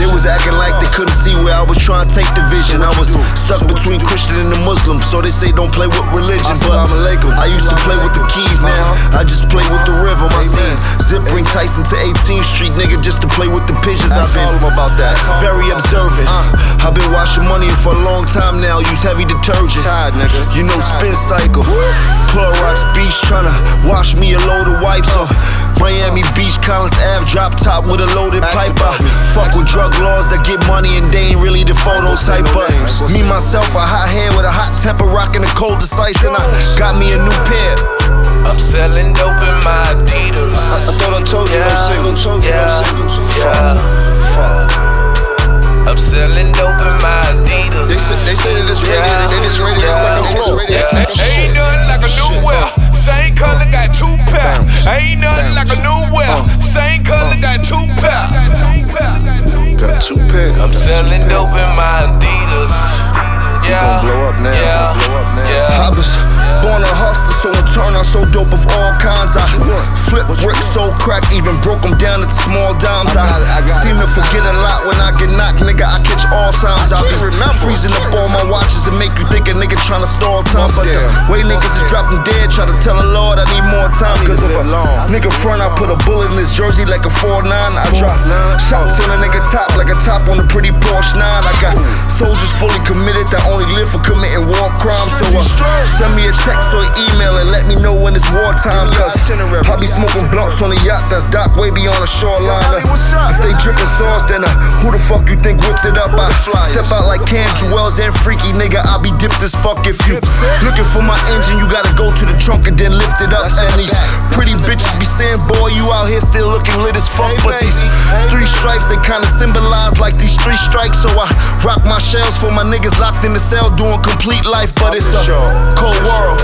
they was acting like they couldn't see where I was trying to take the vision. I was stuck between Christian and the Muslim, so they say don't play with religion. But I used to play with the keys now, I just play with the rhythm. I seen Zip bring Tyson to 18th Street, nigga, just to play with the pigeons. I've been about that. very observant. I've been washing money for a long time now, use heavy detergent. You know, spin cycle. Clorox Beach tryna wash me a load of wipes. Uh, Miami Beach, Collins Ave, drop top with a loaded pipe. I fuck with drug laws that get money and they ain't really the photo type. But me, myself, a hot head with a hot temper, rocking the cold decisive. And I got me a new pair. I'm selling dope in my Adidas. I, thought I told you I'm single. Told you yeah, I'm single. yeah. I'm selling dope in my Adidas. They say, they say that it's rated, Yeah. they just rated Yeah. second floor. Flip bricks, crack, even broke them down into small dimes. I, seem to forget a lot when I get knocked, nigga. I catch all signs. I be freezing up all my watches and make you think a nigga tryna stall time. But the way niggas is dropping dead, try to tell the Lord I need more time. Cause if a long. nigga front, I put a bullet in his jersey like a 4-9. I drop shots on a nigga top like a top on a pretty Porsche 9. I got soldiers fully committed that only live for committing war crimes. So uh, send me a text or email and let me know when it's wartime. Cause I be smoking blunts on a yacht that's docked way beyond the shoreline. If they dripping sauce, then uh, who the fuck you think whipped it up? I fly. step out like Cam Jewels and Freaky, nigga. I be dipped as fuck if you looking for my engine. You gotta go to the trunk and then lift it up. And these pretty bitches be saying, boy, you out here still looking lit as fuck. But these three stripes, they kinda symbolize like these three strikes. So I rock my shells for my niggas locked in the cell doing complete life. But it's a cold world.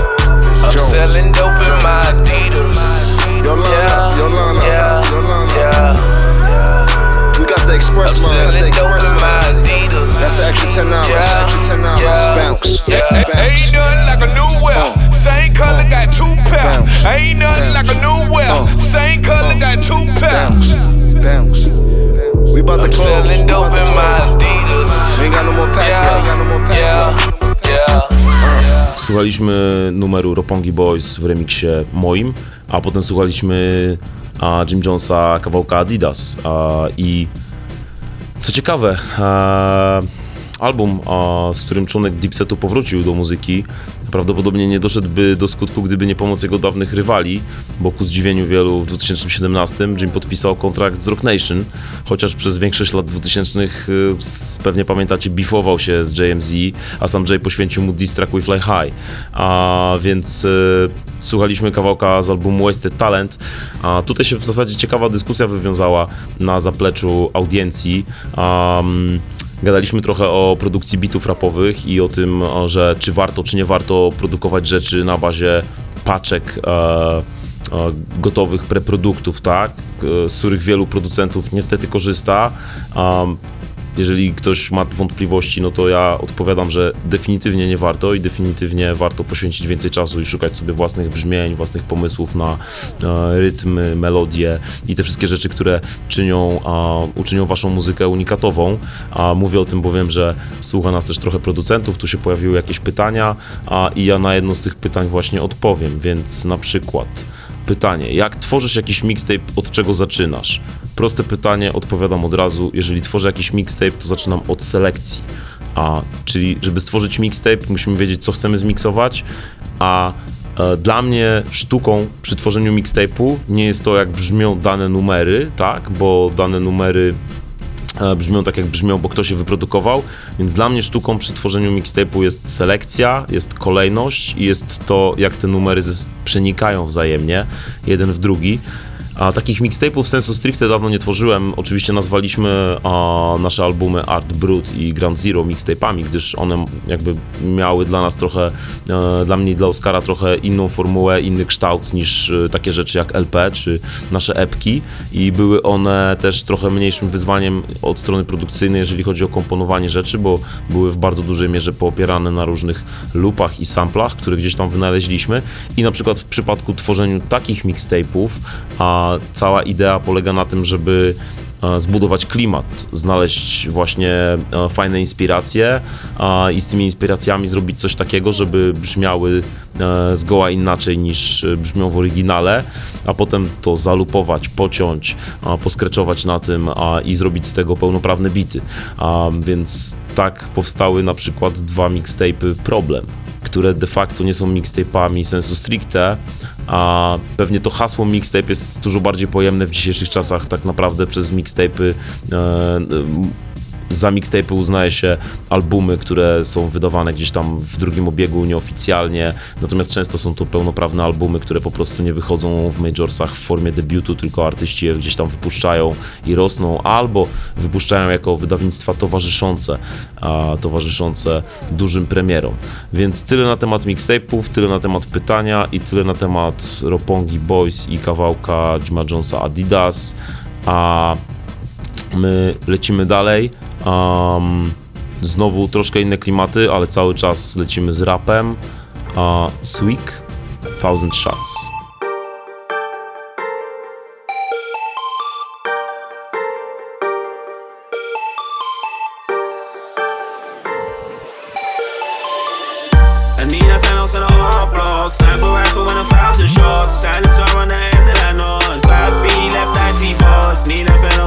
I'm selling dope in my Adidas. Yolanda, Yolanda, yeah, yeah. We got the express I'm line. selling dope in my Adidas. That's an extra ten dollars. Yeah, Extra ten dollars. yeah. Bounce. Yeah, Bounce. ain't nothing like a new wear. Same color, got two pair. Ain't nothing like a new wear. Same color, got two pair. Bounce. We about to I'm close. selling We dope in my Adidas. We ain't got no more packs Yeah. ain't got no more packs. Yeah, yeah. Słuchaliśmy numeru Ropongi Boys w remiksie moim, a potem słuchaliśmy a, Jim Jonesa kawałka Adidas. A, I co ciekawe, e, album, a, z którym członek Dipsetu powrócił do muzyki, prawdopodobnie nie doszedłby do skutku, gdyby nie pomoc jego dawnych rywali, bo ku zdziwieniu wielu w 2017 Jim podpisał kontrakt z Rock Nation, chociaż przez większość lat 2000 y, pewnie pamiętacie, bifował się z JMZ, a sam Jay poświęcił mu diss track We Fly High. A więc y, słuchaliśmy kawałka z albumu Wasted Talent. A tutaj się w zasadzie ciekawa dyskusja wywiązała na zapleczu audiencji. Um, Gadaliśmy trochę o produkcji bitów rapowych i o tym, że czy warto, czy nie warto produkować rzeczy na bazie paczek e, e, gotowych preproduktów, tak, e, z których wielu producentów niestety korzysta. Jeżeli ktoś ma wątpliwości, no to ja odpowiadam, że definitywnie nie warto i definitywnie warto poświęcić więcej czasu i szukać sobie własnych brzmień, własnych pomysłów na e, rytmy, melodie i te wszystkie rzeczy, które czynią, uczynią waszą muzykę unikatową. A mówię o tym, bowiem, że słucha nas też trochę producentów, tu się pojawiły jakieś pytania a, i ja na jedno z tych pytań właśnie odpowiem, więc na przykład pytanie, jak tworzysz jakiś mixtape, od czego zaczynasz? Proste pytanie, odpowiadam od razu. Jeżeli tworzę jakiś mixtape, to zaczynam od selekcji. A, czyli, żeby stworzyć mixtape, musimy wiedzieć, co chcemy zmiksować, a e, dla mnie sztuką przy tworzeniu mixtape'u nie jest to, jak brzmią dane numery, tak, bo dane numery brzmią tak, jak brzmią, bo ktoś je wyprodukował, więc dla mnie sztuką przy tworzeniu mixtape'u jest selekcja, jest kolejność i jest to, jak te numery przenikają wzajemnie, jeden w drugi. A takich mixtape'ów sensu stricte dawno nie tworzyłem. Oczywiście nazwaliśmy a, nasze albumy Art Brut i Ground Zero mixtape'ami, gdyż one jakby miały dla nas trochę, e, dla mnie i dla Oskara trochę inną formułę, inny kształt niż e, takie rzeczy jak LP czy nasze epki i były one też trochę mniejszym wyzwaniem od strony produkcyjnej, jeżeli chodzi o komponowanie rzeczy, bo były w bardzo dużej mierze poopierane na różnych lupach i samplach, które gdzieś tam wynaleźliśmy i na przykład w przypadku tworzeniu takich mixtape'ów, a cała idea polega na tym, żeby e, zbudować klimat, znaleźć właśnie e, fajne inspiracje i z tymi inspiracjami zrobić coś takiego, żeby brzmiały e, zgoła inaczej niż brzmią w oryginale, a potem to zalupować, pociąć, poskreczować na tym i zrobić z tego pełnoprawne bity. Więc tak powstały na przykład dwa mixtape'y Problem które de facto nie są mixtape'ami sensu stricte, a pewnie to hasło mixtape jest dużo bardziej pojemne w dzisiejszych czasach. Tak naprawdę przez mixtape'y e, e, za mixtape uznaje się albumy, które są wydawane gdzieś tam w drugim obiegu nieoficjalnie, natomiast często są to pełnoprawne albumy, które po prostu nie wychodzą w majorsach w formie debiutu, tylko artyści je gdzieś tam wypuszczają i rosną, albo wypuszczają jako wydawnictwa towarzyszące, a, towarzyszące dużym premierom. Więc tyle na temat mixtape'ów, tyle na temat pytania i tyle na temat Ropongi Boys i kawałka Jima Jonesa Adidas, a my lecimy dalej. Um, znowu troszkę inne klimaty, ale cały czas lecimy z rapem. Uh, Sweek, Thousand Shots. Sniper rifle and a thousand shots. Silencer on the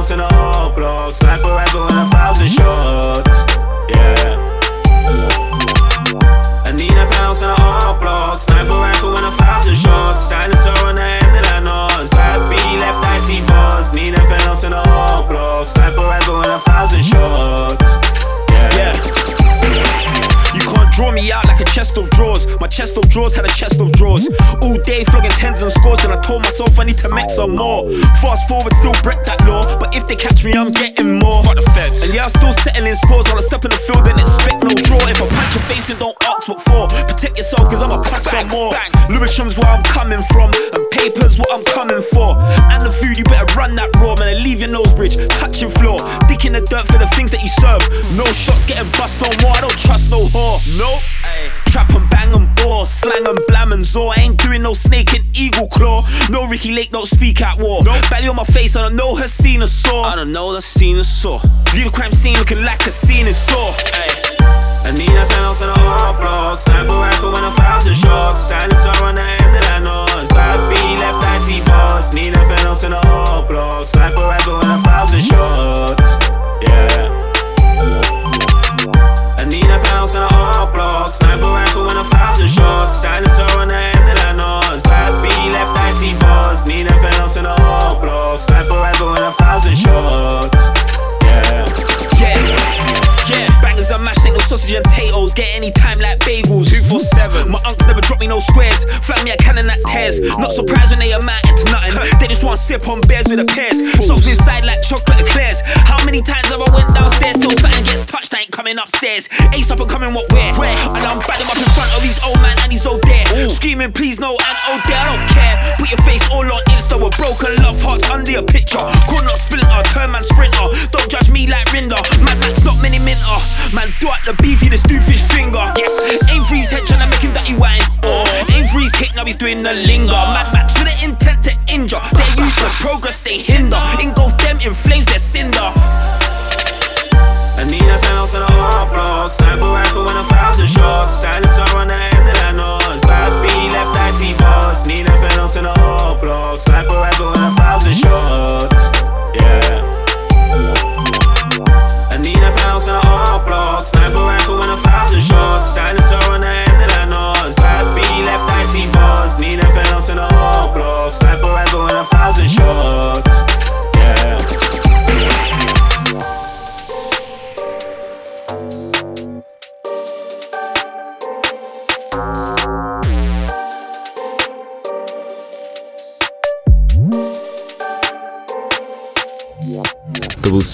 Penthouse and a hard block. Sniper rifle and a thousand shots. Yeah. I need a penthouse and a hard block. Sniper rifle and a thousand shots. Silencer on the end of that noise. Class B left IT boss. Need a penthouse and a hard block. Sniper rifle and a thousand shots. Yeah. Can't draw me out like a chest of drawers. My chest of drawers had a chest of drawers. All day flogging tens and scores, and I told myself I need to make some more. Fast forward, still break that law. But if they catch me, I'm getting more. Fuck the feds. And yeah, I'm still settling scores while I step in the field and expect no draw. If I punch your face and don't ask what for, protect yourself, cause I'ma punch some more. Lewisham's where I'm coming from, and papers what I'm coming for. And the food, you better run that raw, man, and leave your nose bridge touching floor. Dick in the dirt for the things that you serve. No shots getting bust no more, I don't trust no whore. Nope. Trap and bang and bore, slang and blam and zaw. I ain't doing no snake and eagle claw. No Ricky Lake, don't speak at war. No belly on my face, I don't know her seen a saw. I don't know the scene a saw. Leave the crime scene looking like a scene in saw. I need a penthouse and a hard block. Sniper rifle and a thousand shots. Silencer on the end of that noise. Class B left IT boss. Need a penthouse and a hard block. Sniper rifle and a thousand shots. Yeah. A penthouse and a hard block. Sniper rifle and a thousand shots. Silencer on the end of that noise. Class B left IT boss. Need a penthouse and a block. Sniper rifle and a thousand shots. Yeah. Yeah. Bangers and mash, ain't no sausage and potatoes. Get any time like bagels. Two for seven. My unks never drop me no squares. Flat me a cannon that tears. Not surprised when they amount to nothing. They just want sip on bears with a pears. Soaked inside like chocolate eclairs. How many times have I went downstairs till something gets touched? I ain't coming upstairs. Ace up and coming what where? Where? And I'm batting up in front of these old man and he's old there. Screaming please no and oh there. I don't care. Put your face all on Insta with broken love hearts under your picture. Not splinter, turn man sprinter. Don't judge me like Rinder. Man, that's not many minter. Man, do at the beef, you just do fish finger. Yes. His head, tryna make him dirty wine. Oh, for hit, now he's doing the linger. Mad Max with the intent to injure. They're useless, progress they hinder. Engulf them in flames, they're cinder.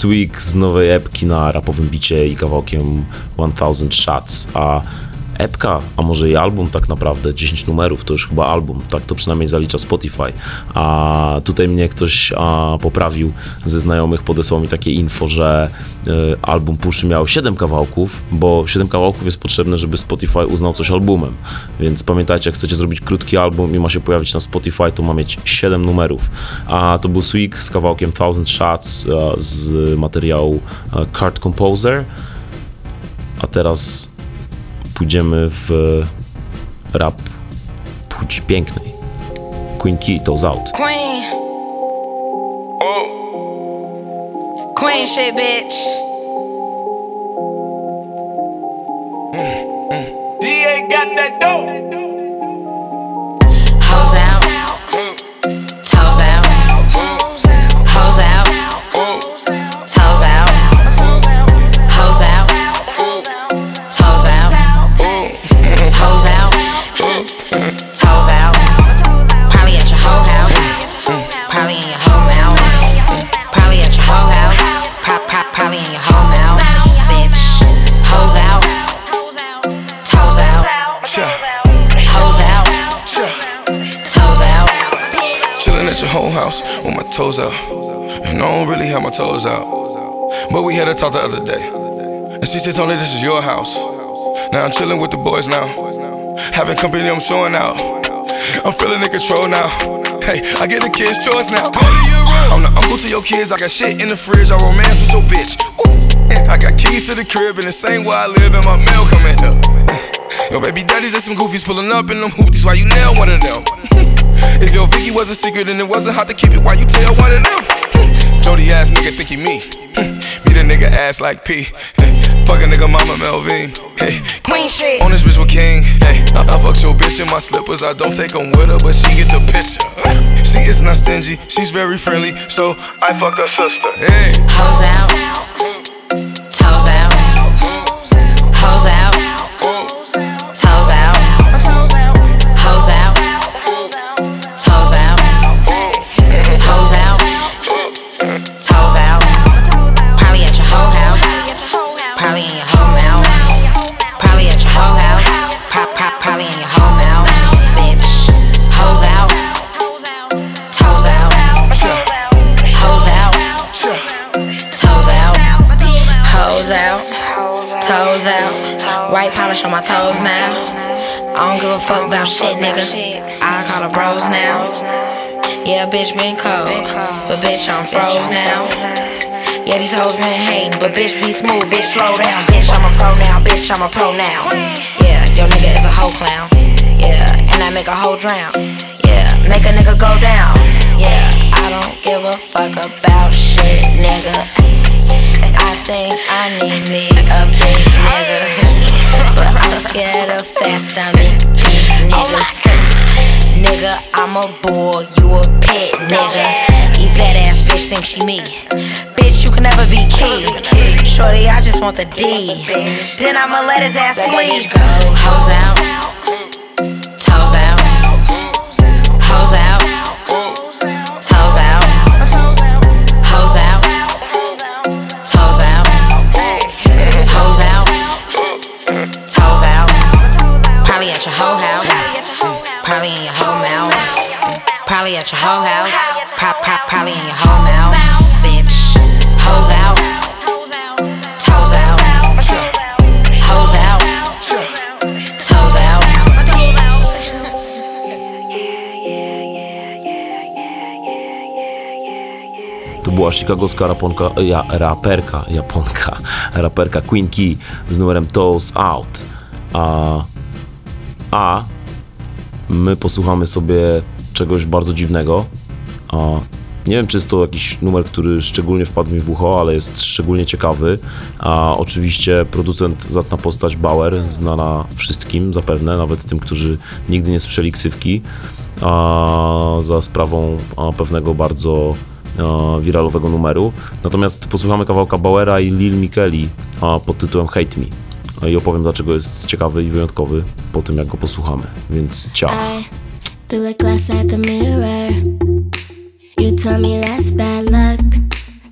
Swig z nowej epki na rapowym bicie i kawałkiem 1000 Shots, a epka, a może i album tak naprawdę, 10 numerów to już chyba album, tak to przynajmniej zalicza Spotify. A tutaj mnie ktoś a, poprawił ze znajomych, podesłał mi takie info, że y, album Puszy miał 7 kawałków, bo 7 kawałków jest potrzebne, żeby Spotify uznał coś albumem. Więc pamiętajcie, jak chcecie zrobić krótki album i ma się pojawić na Spotify, to ma mieć 7 numerów. A to był Swig z kawałkiem 1000 Shots z materiału Card Composer. A teraz pójdziemy w rap płci pięknej. Queen Key, Toes Out. Queen. Queen shit, bitch. DA got that dope. House with my toes out. And I don't really have my toes out. But we had a talk the other day. And she said, me this is your house. Now I'm chilling with the boys now. Having company, I'm showing out. I'm feeling in control now. Hey, I get the kids' choice now. I'm the uncle to your kids. I got shit in the fridge. I romance with your bitch. Ooh. I got keys to the crib and the same where I live and my mail coming up. Yo, baby daddies and some goofies pulling up in them hoopties. Why you nail one of them? If your Vicky was a secret and it wasn't hard to keep it, why you tell one of them? Hmm. Jody ass nigga think he me. Hmm. Beat a nigga ass like P. Fuck a nigga mama Melvin. Hey, Queen shit. on this bitch with King. Hey, I, I fucked your bitch in my slippers. I don't take them with her, but she get the picture. She is not stingy. She's very friendly. So I fuck her sister. Hey. Hoes out. White polish on my toes now. I don't give a fuck about shit, nigga. I call her bros now. Yeah, bitch been cold. But bitch, I'm froze now. Yeah, these hoes been hating, but bitch be smooth, bitch slow down. Bitch, I'm a pro now, bitch, I'm a pro now. Yeah, your nigga is a hoe clown. Yeah, and I make a hoe drown. Yeah, make a nigga go down. Yeah, I don't give a fuck about shit, nigga. I think I need me a big nigga. But I'm scared of fast stomach big niggas. Oh nigga, I'm a bull, you a pit, nigga. These that ass bitch think she me. Bitch, you can never be king. Shorty, I just want the D. Then I'ma let his ass flee. Hoes out. At your whole house. Pro- pro- probably in your whole mouth. Bitch. Hoes out. To była chicagowska raponka, ja, raperka, japonka, raperka Queen Key z numerem Toes Out. A, a my posłuchamy sobie czegoś bardzo dziwnego. A, nie wiem, czy jest to jakiś numer, który szczególnie wpadł mi w ucho, ale jest szczególnie ciekawy. A oczywiście producent, zacna postać Bauer, znana wszystkim zapewne, nawet tym, którzy nigdy nie słyszeli ksywki, a, za sprawą pewnego bardzo e, wiralowego numeru. Natomiast posłuchamy kawałka Bauera i Lil Mikeli pod tytułem Hate Me. I opowiem, dlaczego jest ciekawy i wyjątkowy po tym, jak go posłuchamy. Więc ciao. Threw a glass at the mirror. You told me that's bad luck.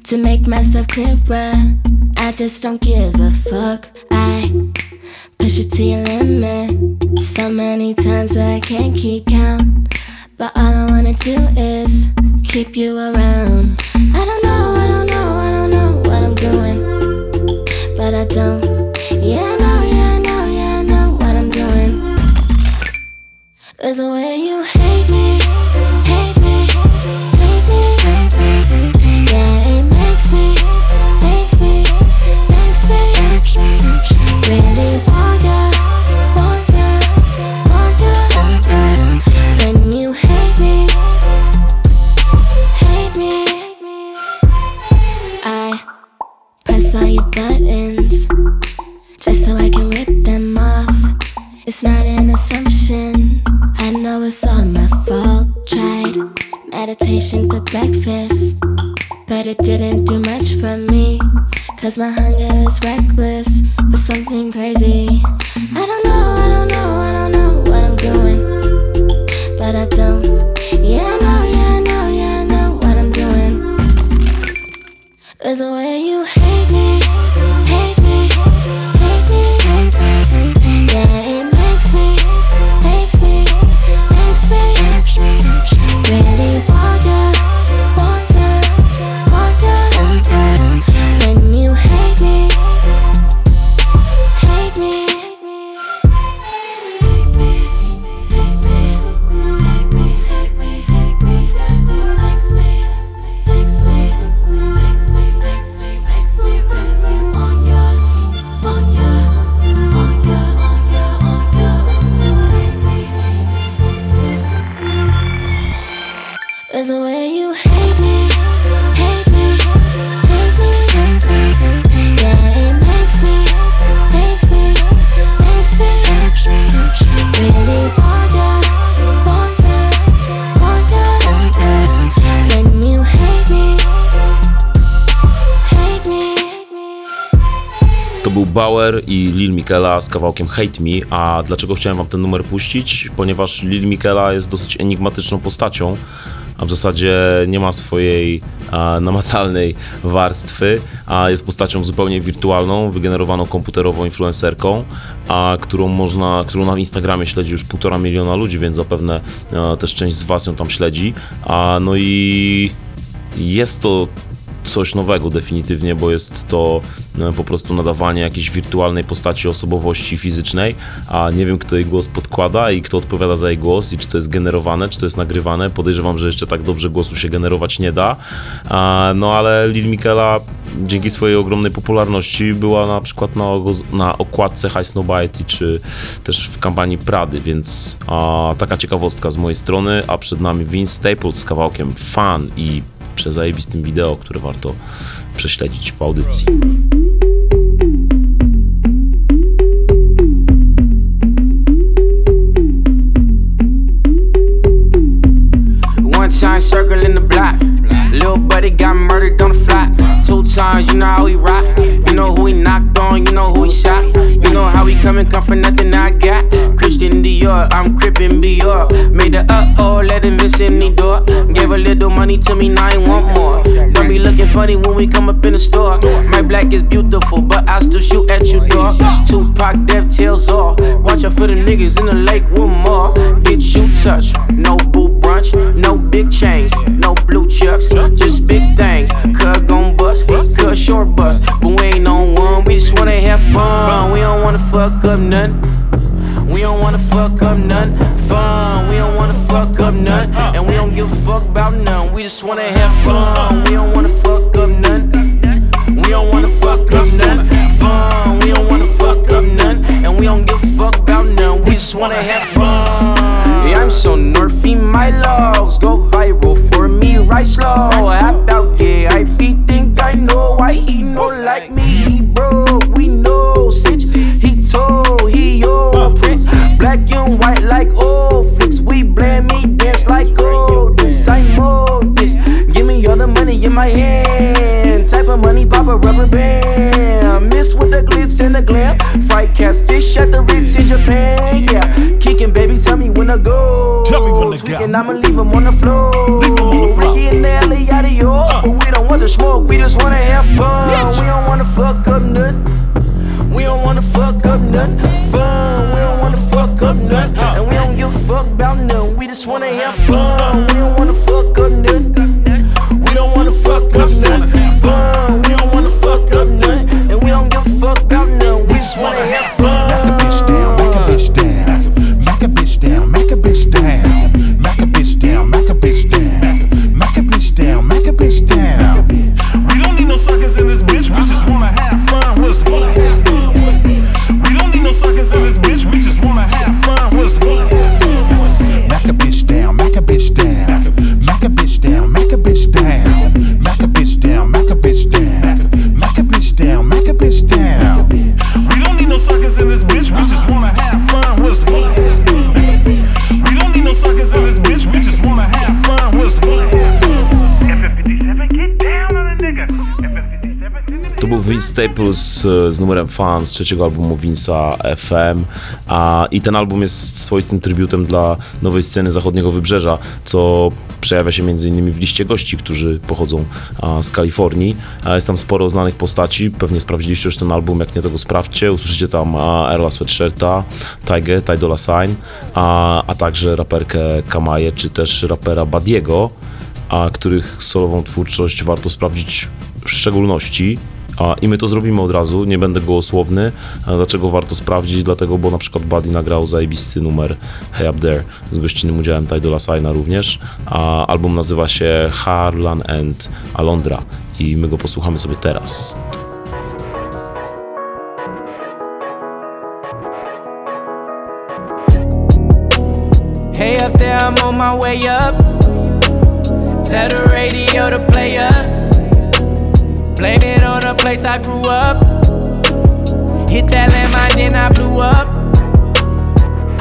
To make myself clearer, I just don't give a fuck. I push it to your limit so many times that I can't keep count. But all I wanna do is keep you around. I don't know, I don't know, I don't know what I'm doing, but I don't. Yeah, I know, yeah, I know, Cause the way you hate me, hate me, hate me. Yeah, it makes me, makes me, makes me, makes me really want ya, want ya, want ya. When you hate me, hate me, I press all your buttons just so I can rip. It's not an assumption. I know it's all my fault. Tried meditation for breakfast, but it didn't do much for me. Cause my hunger is reckless for something crazy. I don't know, I don't know, I don't know what I'm doing, but I don't. Yeah, I know, yeah, I know, yeah, I know what I'm doing. Cause the way you hate me, really był Bauer i Lil Mikela z kawałkiem Hate Me, a dlaczego chciałem wam ten numer puścić? Ponieważ Lil Mikela jest dosyć enigmatyczną postacią, a w zasadzie nie ma swojej a, namacalnej warstwy, a jest postacią zupełnie wirtualną, wygenerowaną komputerową influencerką, a którą można, którą na Instagramie śledzi już półtora miliona ludzi, więc zapewne a, też część z was ją tam śledzi. A, no i jest to coś nowego definitywnie, bo jest to e, po prostu nadawanie jakiejś wirtualnej postaci osobowości fizycznej, a nie wiem kto jej głos podkłada i kto odpowiada za jej głos i czy to jest generowane, czy to jest nagrywane. Podejrzewam, że jeszcze tak dobrze głosu się generować nie da. No ale Lil Mikela dzięki swojej ogromnej popularności była na przykład na, na okładce High Snowbite czy też w kampanii Prady, więc a, taka ciekawostka z mojej strony, a przed nami Vince Staples z kawałkiem Fan i przezajebistym wideo, które warto prześledzić po audycji. One time the block. Buddy got murdered on the. Two times, you know how we rock. You know who he knocked on, you know who he shot. You know how we come and come for nothing I got. Christian Dior, I'm crippin' Dior. Made the uh oh, let him miss any door. Gave a little money to me, now I want more. Don't be looking funny when we come up in the store. My black is beautiful, but I still shoot at you, dog. Tupac, dev tails off. Watch out for the niggas in the lake with more. Get you touch, no boo brunch, no big chains, no blue chucks, just big things. Cuz gon' bust, cuz short bust, but we ain't on one. We just wanna have fun. We don't wanna fuck up none. We don't wanna fuck up none. Fun. We don't wanna fuck up none, and we don't give a fuck about none. We just wanna have fun. We don't wanna fuck up none. We don't wanna fuck up none. Fun. We don't wanna fuck up none, and we don't give a fuck about none. We just wanna have fun. Yeah, I'm so nerfy, my logs go viral for me, right slow. Hop out, yeah, I feet think I know why he no like me. He broke, we know, sitch, he told, he prince, black and white like old We blame me, dance like gold. This I know this. Give me all the money in my hand. Type of money, pop a rubber band. Miss with the glitz and the glam. Fried catfish at the Ritz in Japan. Yeah, kicking, baby, tell me when to go. Tell me when to go. Tweaking, I'ma leave him on the floor. Leave 'em on the floor. Ricky and Nelly out of yo. But uh. we don't want the smoke, we just wanna have fun. We don't wanna fuck up nothing. We don't wanna fuck up nothing. Fun, we don't wanna fuck up nothing. And we don't give a fuck about nothing. We just wanna have fun. We don't wanna fuck up nothing. We don't wanna fuck up nothing. Fun, we don't wanna fuck up nothing. And we don't give a fuck about nothing. We just wanna have fun. Mac a bitch down, Vince Staples e, z numerem Fan z trzeciego albumu Vince'a FM a, i ten album jest swoistym trybutem dla nowej sceny zachodniego wybrzeża, co przejawia się m.in. w liście gości, którzy pochodzą a, z Kalifornii. A jest tam sporo znanych postaci, pewnie sprawdziliście już ten album, jak nie to go sprawdźcie. Usłyszycie tam a, Erla Sweatshirta, Tiger, Ty Dolla Sign, a, a także raperkę Kamaję, czy też rapera Badiego, a których solową twórczość warto sprawdzić w szczególności. I my to zrobimy od razu, nie będę gołosłowny. Dlaczego warto sprawdzić? Dlatego, bo na przykład Buddy nagrał zajebisty numer Hey Up There z gościnnym udziałem Ty Dolla Signa również. A album nazywa się Harlan and Alondra i my go posłuchamy sobie teraz. Hey up there, I'm on my way up. Tell the radio to play us. It the place I grew up. Hit that landmine, then I blew up.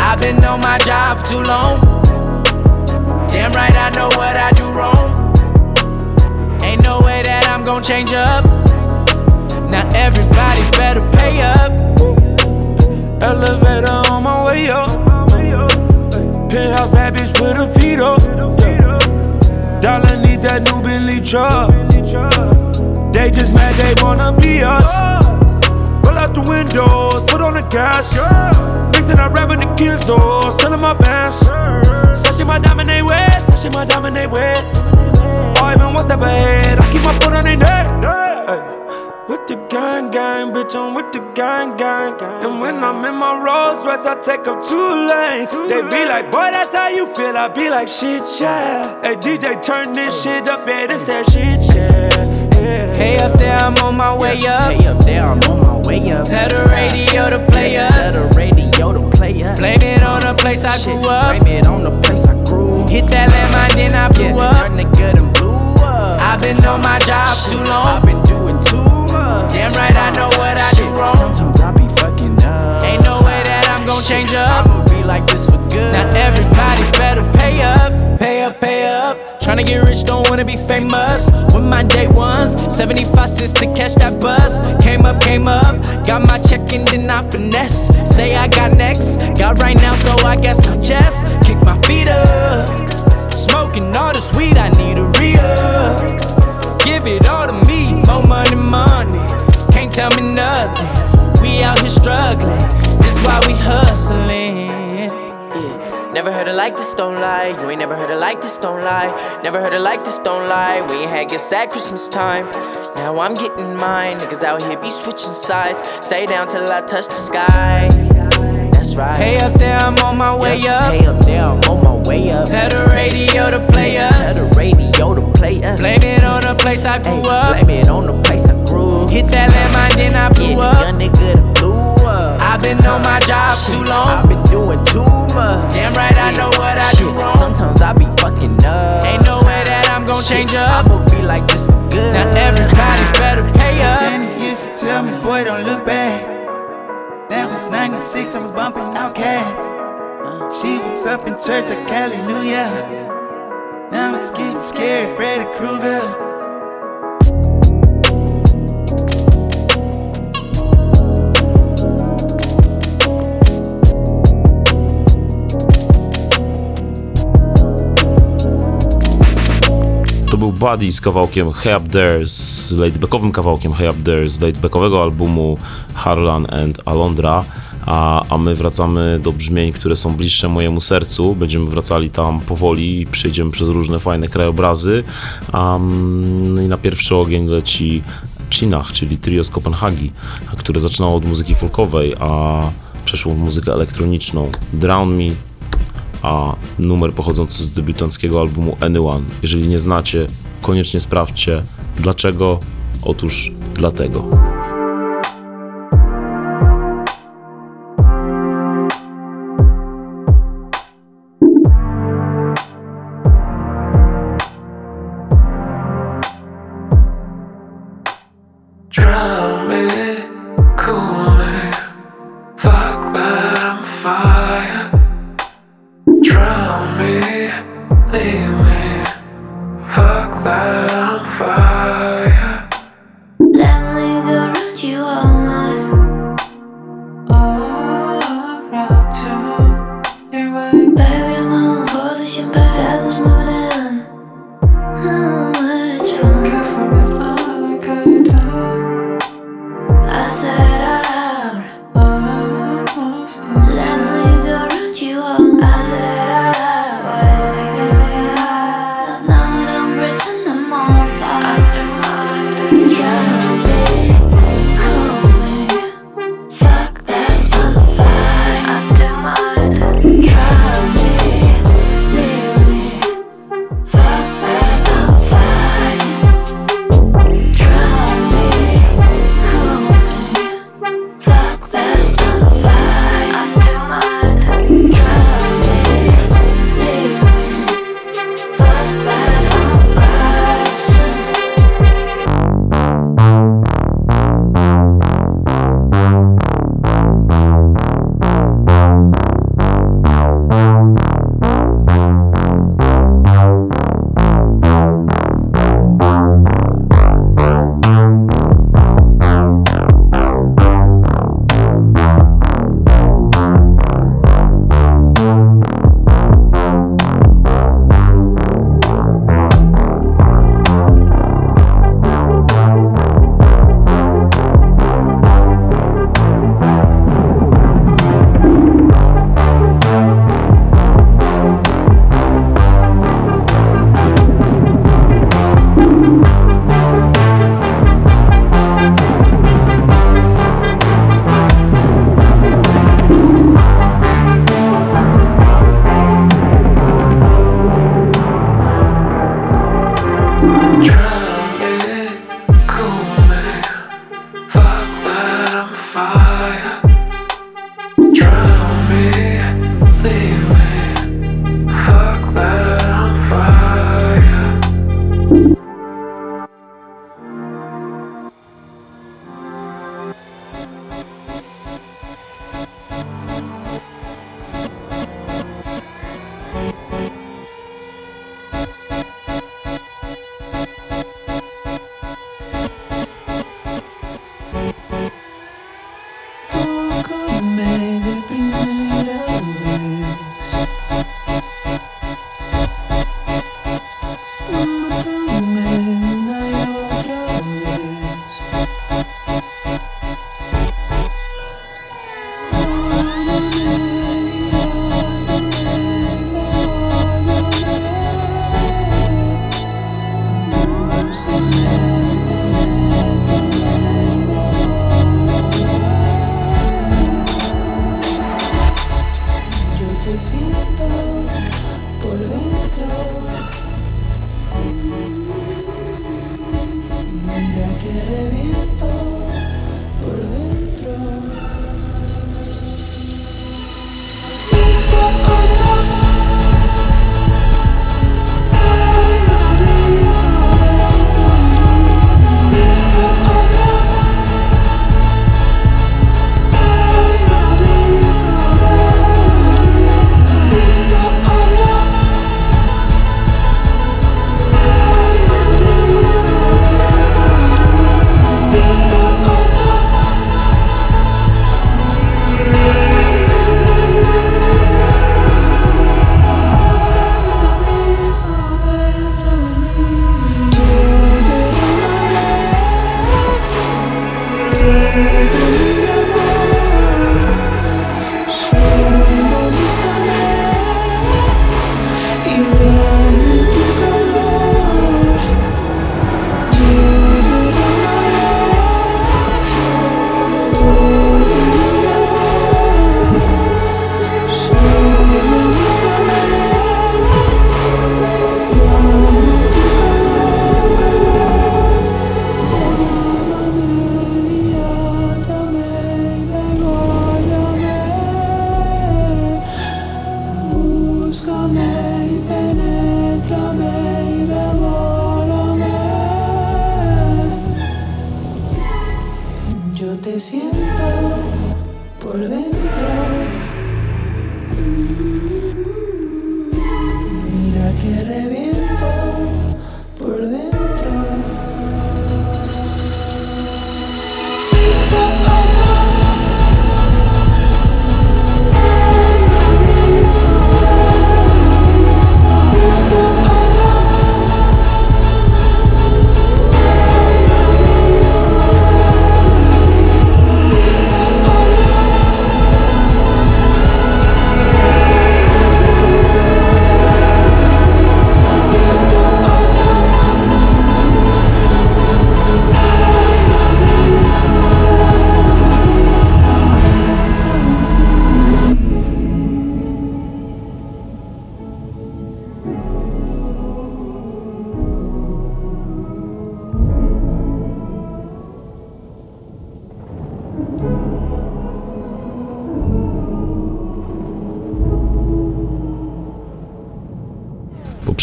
I've been on my job too long. Damn right, I know what I do wrong. Ain't no way that I'm gonna change up. Now everybody better pay up. Elevator on my way up. Penthouse bad bitch with her feet up. Dollar need that new Bentley truck. They just mad they wanna be us. Roll out the windows, put on the gas. Mixing up rapping the Kinzo, oh, selling my vans. Sashing my diamond they wet, sashing my diamond they wet. Oh, even one step ahead, I keep my foot on their neck. Hey. With the gang gang, bitch, I'm with the gang gang. And when I'm in my Rolls Royce, I take up two lanes. They be like, boy, that's how you feel. I be like, shit, yeah. Hey, DJ, turn this shit up, yeah, this that shit, yeah. Yeah. Hey up there, I'm on my way up. Hey up there, I'm on my way up. Tell the radio to play us. Tell the radio to play us. Blame it on the place I grew up. Blame it on the place I grew. Hit that landmine, then I blew yeah, up. Good and blew up. I've been on my job too long. I've been doing too much. Damn right, I know what I do wrong. Sometimes I be fucking up. Ain't no way that I'm gon' change up. I'ma be like this for good. Now everybody better pay up, pay up, pay up. Tryna get rich, don't wanna be famous. With my day ones, 75 cents to catch that bus. Came up, came up, got my check and then I finesse. Say I got next, got right now, so I guess I'll just kick my feet up. Smoking all this weed, I need a re-up. Give it all to me, more money, money. Can't tell me nothing. We out here struggling, this why we hustling. Never heard it like this, don't lie. You ain't never heard it like this, don't lie. Never heard it like this, don't lie. We ain't had gifts at Christmas time. Now I'm getting mine. Niggas out here be switching sides. Stay down till I touch the sky. That's right. Hey up there, I'm on my way up. Hey up there, I'm on my way up. Tell the radio to play us. Tell the radio to play us. Blame it on the place I grew Hey, up. Blame it on the place I grew. Up. Hit that landmine, then I blew yeah, up. Young nigga blew up. I've been on my job too long. I've been doing too much. Damn right, I know what I do wrong. Sometimes I be fucking up. Ain't no way that I'm gon' change Shit, up. I'ma be like this for good. Now everybody better pay up. Danny used to tell me, boy, don't look back. That was 96, I was bumping out cats. She was up in church at Cali, New Year. Now it's getting scary, Freddy Krueger. To był Buddy z kawałkiem Hey Up There, z laidbackowym kawałkiem Hey Up There z laidbackowego albumu Harlan and Alondra, a, a my wracamy do brzmień, które są bliższe mojemu sercu. Będziemy wracali tam powoli przejdziemy przez różne fajne krajobrazy. Um, I na pierwszy ogień leci Chinach, czyli trio z Kopenhagi, które zaczynało od muzyki folkowej, a przeszło w muzykę elektroniczną. Drown Me, a numer pochodzący z debiutanckiego albumu Anyone. Jeżeli nie znacie, koniecznie sprawdźcie. Dlaczego? Otóż dlatego.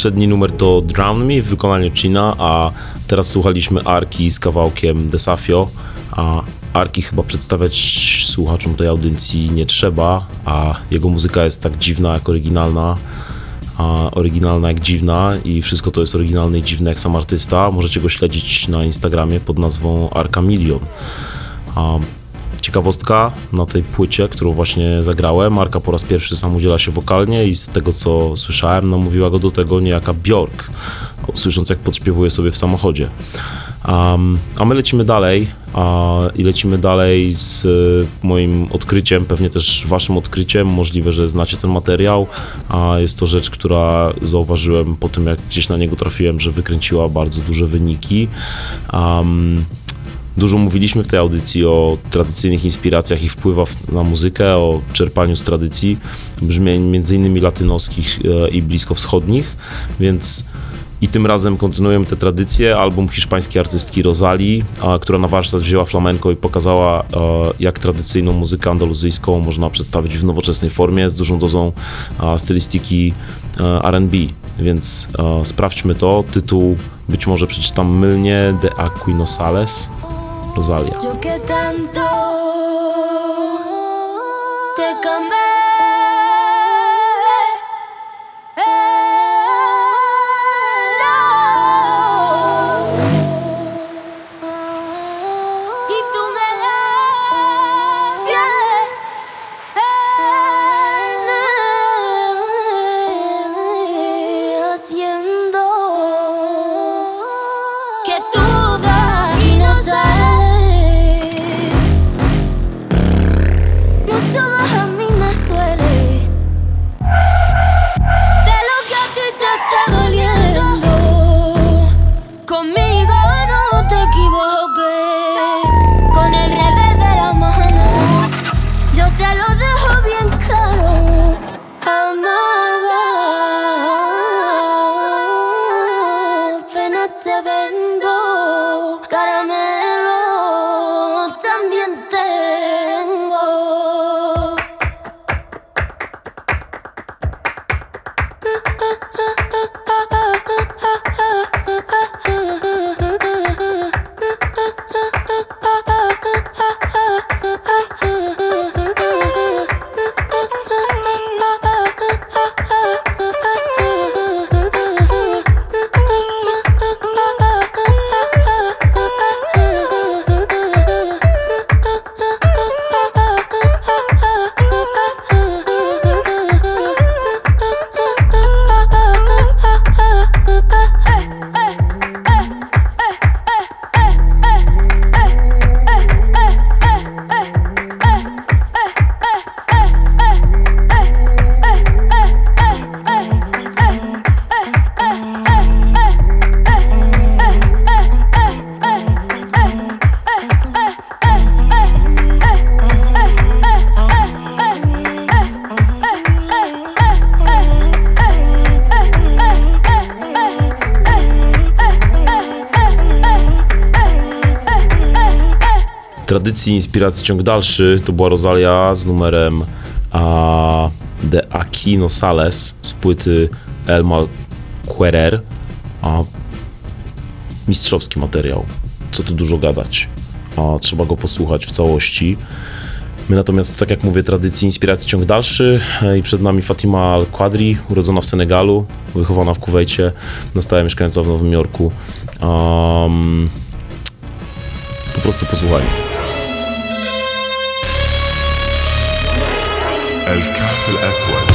Poprzedni numer to Drown Me w wykonaniu China, a teraz słuchaliśmy Arki z kawałkiem Desafio, a Arki chyba przedstawiać słuchaczom tej audycji nie trzeba, a jego muzyka jest tak dziwna jak oryginalna, a oryginalna jak dziwna i wszystko to jest oryginalne i dziwne jak sam artysta. Możecie go śledzić na Instagramie pod nazwą Arka Milion. Ciekawostka na tej płycie, którą właśnie zagrałem, Marka po raz pierwszy sam udziela się wokalnie i z tego co słyszałem, namówiła go do tego niejaka Bjork, słysząc jak podśpiewuje sobie w samochodzie. Um, a my lecimy dalej a, i lecimy dalej z y, moim odkryciem, pewnie też waszym odkryciem. Możliwe, że znacie ten materiał, a jest to rzecz, która zauważyłem po tym, jak gdzieś na niego trafiłem, że wykręciła bardzo duże wyniki. Um, Dużo mówiliśmy w tej audycji o tradycyjnych inspiracjach i wpływach na muzykę, o czerpaniu z tradycji brzmień między innymi latynoskich e, i bliskowschodnich, więc i tym razem kontynuujemy te tradycje. Album hiszpańskiej artystki Rosali, która na warsztat wzięła flamenko i pokazała, e, jak tradycyjną muzykę andaluzyjską można przedstawić w nowoczesnej formie z dużą dozą stylistyki e, R&B. Więc sprawdźmy to. Tytuł być może przeczytam mylnie De Aquino Yo que tanto te cambié. Tradycji, inspiracji ciąg dalszy to była Rosalia z numerem a, De Aquino Sales z płyty El Mal Querer. A, mistrzowski materiał, co tu dużo gadać. A, trzeba go posłuchać w całości. My natomiast, tak jak mówię, tradycji, inspiracji ciąg dalszy e, i przed nami Fatima Al-Quadri, urodzona w Senegalu, wychowana w Kuwejcie, na stałe mieszkająca w Nowym Jorku. Um, po prostu posłuchajmy. الكهف الأسود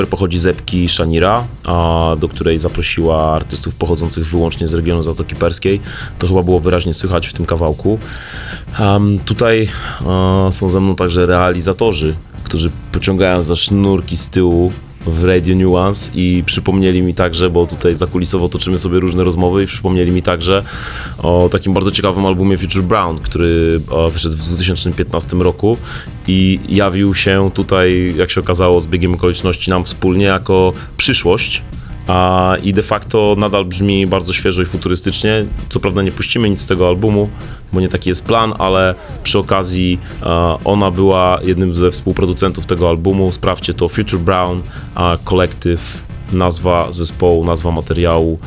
numer pochodzi z epki Shanira, a, do której zaprosiła artystów pochodzących wyłącznie z regionu Zatoki Perskiej. To chyba było wyraźnie słychać w tym kawałku. Um, tutaj e, są ze mną także realizatorzy, którzy pociągają za sznurki z tyłu w Radio Nuance i przypomnieli mi także, bo tutaj zakulisowo toczymy sobie różne rozmowy i przypomnieli mi także o takim bardzo ciekawym albumie Future Brown, który e, wyszedł w 2015 roku i jawił się tutaj, jak się okazało, z biegiem okoliczności nam wspólnie jako przyszłość. A, I de facto nadal brzmi bardzo świeżo i futurystycznie. Co prawda nie puścimy nic z tego albumu, bo nie taki jest plan, ale przy okazji ona była jednym ze współproducentów tego albumu. Sprawdźcie to Future Brown a, Collective. Nazwa zespołu, nazwa materiału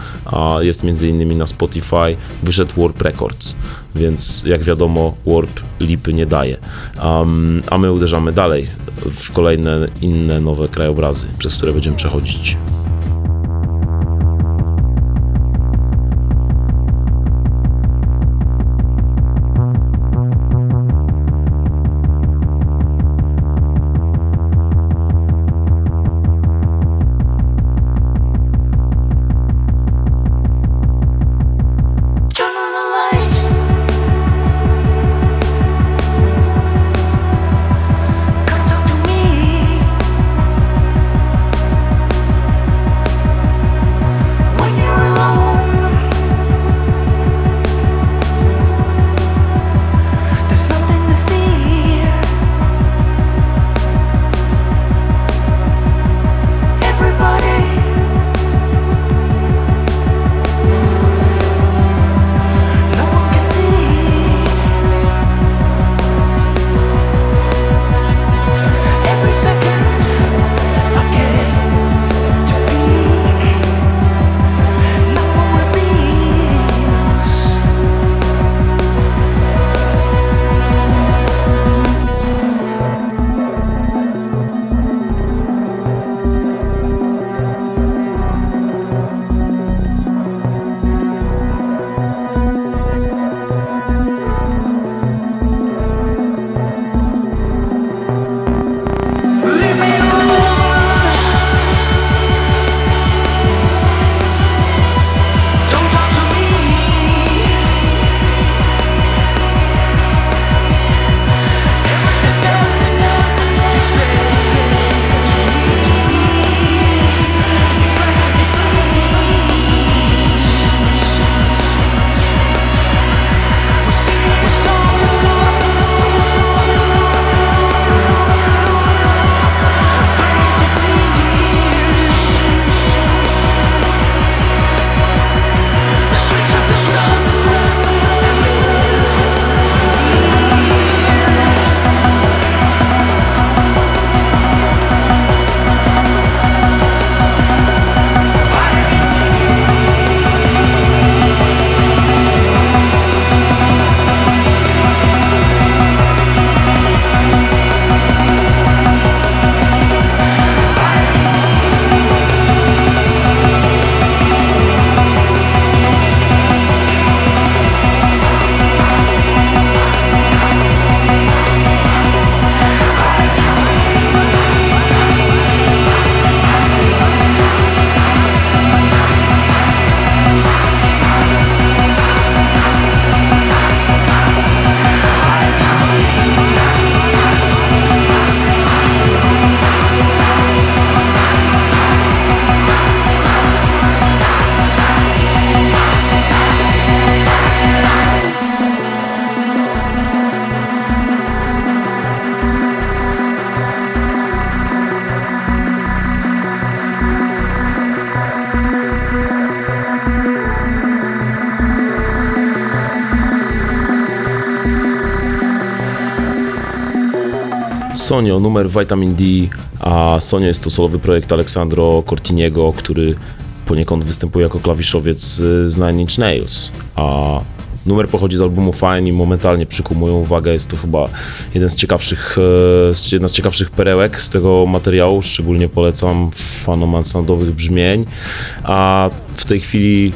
jest między innymi na Spotify. Wyszedł Warp Records, więc jak wiadomo, Warp lipy nie daje. Um, a my uderzamy dalej w kolejne inne nowe krajobrazy, przez które będziemy przechodzić. Sonio, numer Vitamin D, a Sonio jest to solowy projekt Aleksandro Cortiniego, który poniekąd występuje jako klawiszowiec z Nine Inch Nails, a numer pochodzi z albumu Fine i momentalnie przykuł moją uwagę, jest to chyba jeden z ciekawszych, e, jedna z ciekawszych perełek z tego materiału, szczególnie polecam fanom ensemdowych brzmień, a w tej chwili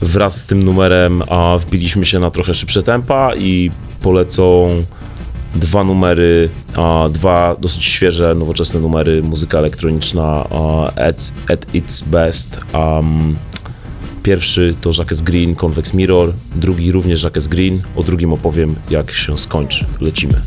wraz z tym numerem a, wbiliśmy się na trochę szybsze tempa i polecą dwa numery, a, dwa dosyć świeże, nowoczesne numery, muzyka elektroniczna a, at, at its best. Um, pierwszy to Jacques Green, Convex Mirror, drugi również Jacques Green, o drugim opowiem jak się skończy. Lecimy.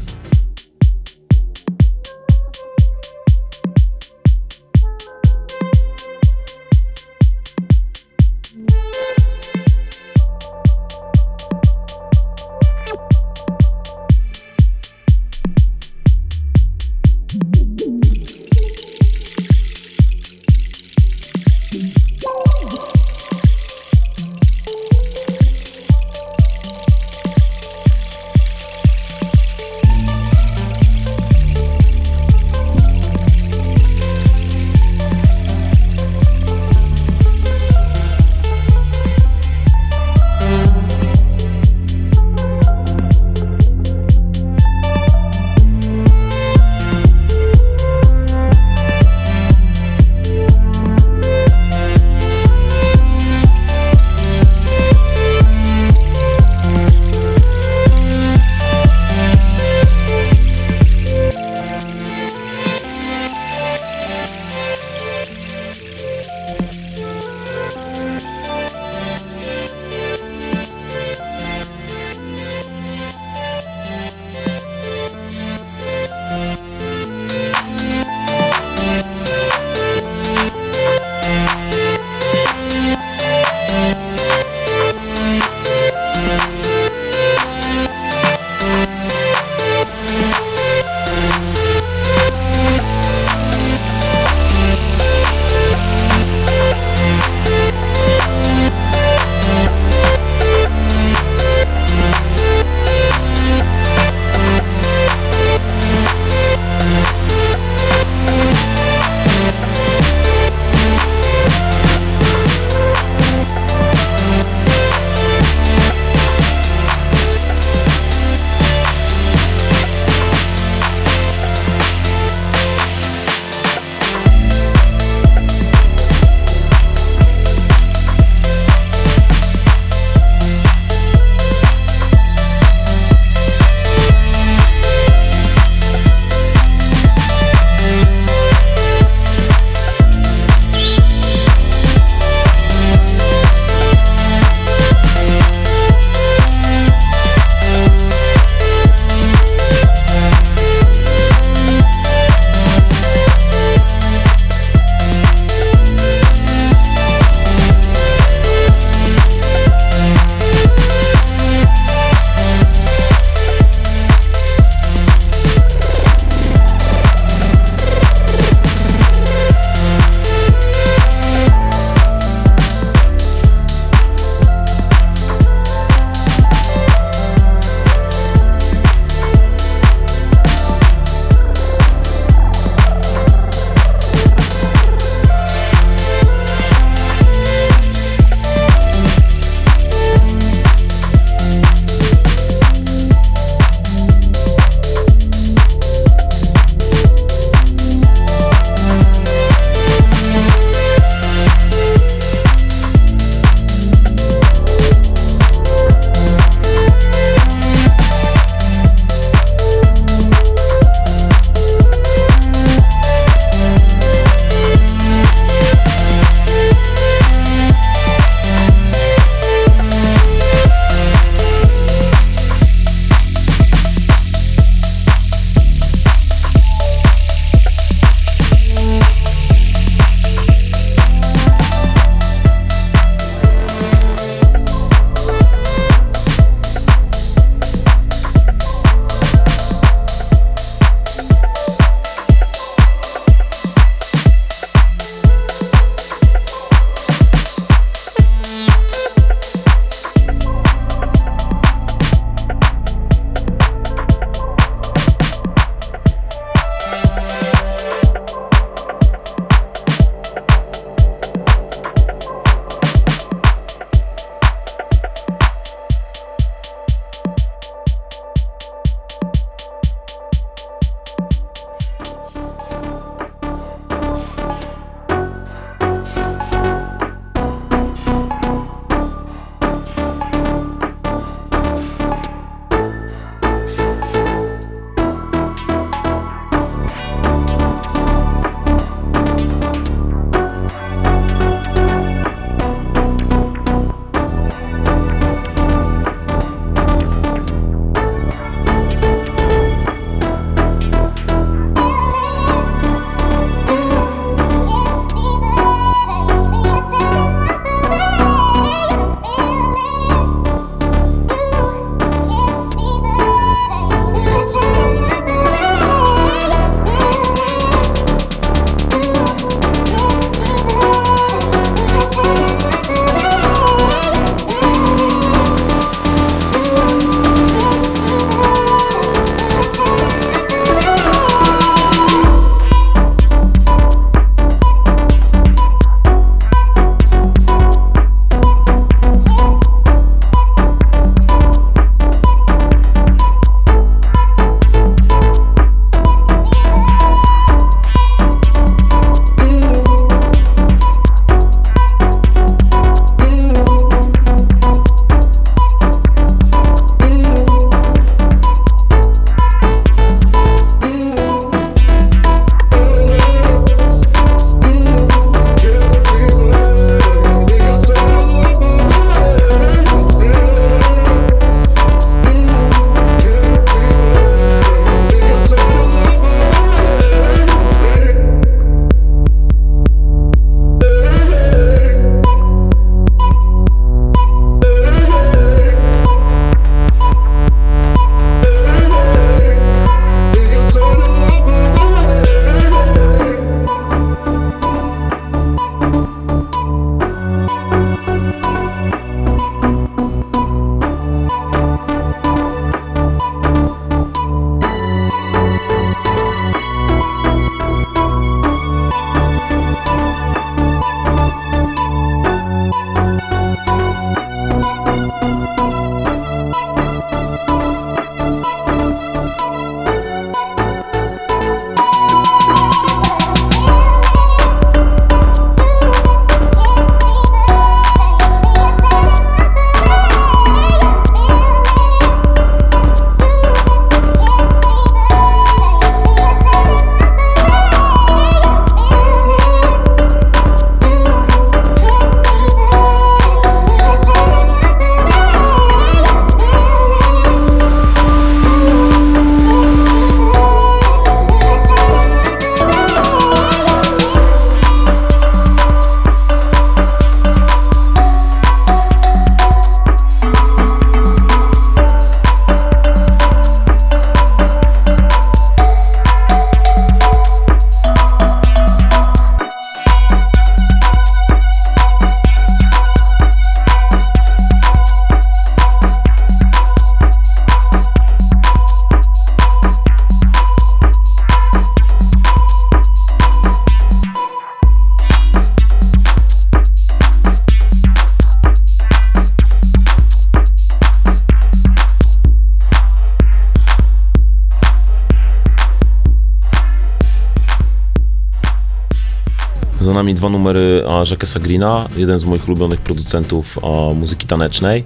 Nami dwa numery Jacquesa Greena, jeden z moich ulubionych producentów muzyki tanecznej.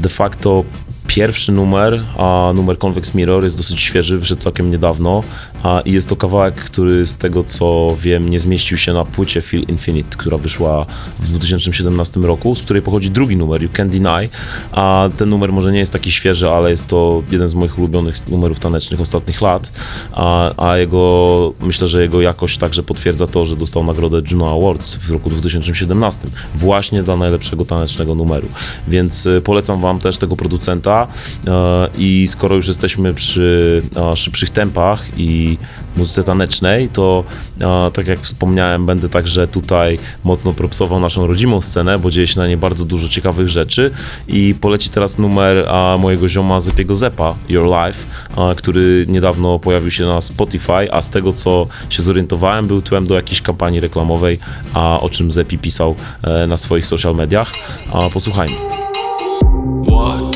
De facto pierwszy numer, a numer Convex Mirror jest dosyć świeży, wyszedł całkiem niedawno a, i jest to kawałek, który z tego co wiem nie zmieścił się na płycie Feel Infinite, która wyszła w 2017 roku, z której pochodzi drugi numer, You Can't Deny, a ten numer może nie jest taki świeży, ale jest to jeden z moich ulubionych numerów tanecznych ostatnich lat, a, a jego, myślę, że jego jakość także potwierdza to, że dostał nagrodę Juno Awards w roku 2017 właśnie dla najlepszego tanecznego numeru, więc y, polecam wam też tego producenta e, i skoro już jesteśmy przy szybszych tempach i muzyce tanecznej, to tak jak wspomniałem, będę także tutaj mocno propsował naszą rodzimą scenę, bo dzieje się na niej bardzo dużo ciekawych rzeczy. I poleci teraz numer mojego zioma Zepiego Zepa, Your Life, który niedawno pojawił się na Spotify, a z tego co się zorientowałem, był tłem do jakiejś kampanii reklamowej, a o czym Zepi pisał e, na swoich social mediach. A, posłuchajmy. Whatever's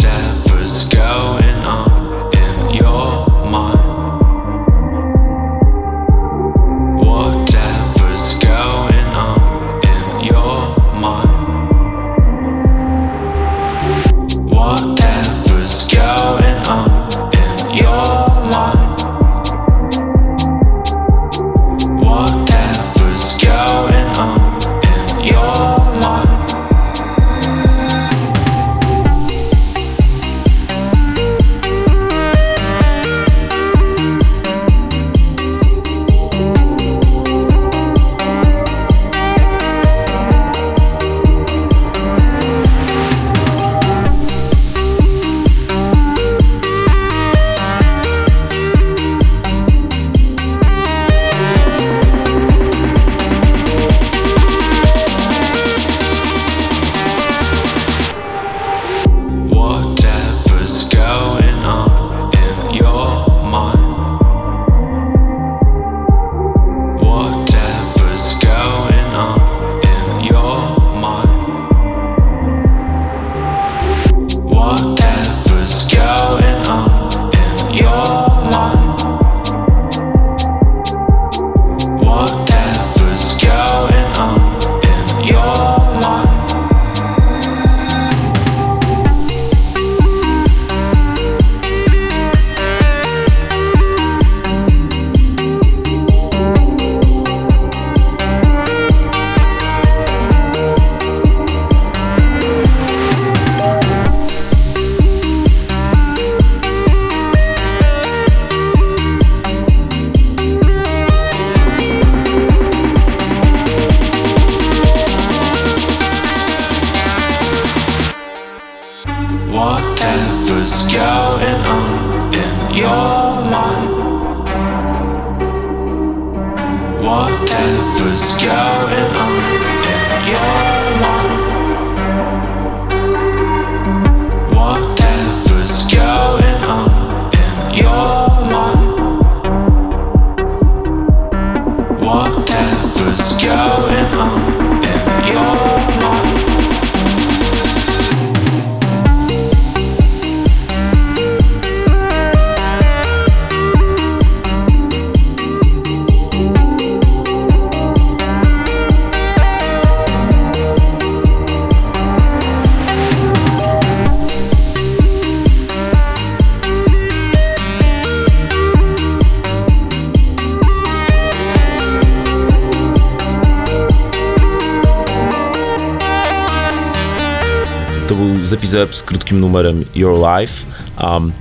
z krótkim numerem Your Life. Um,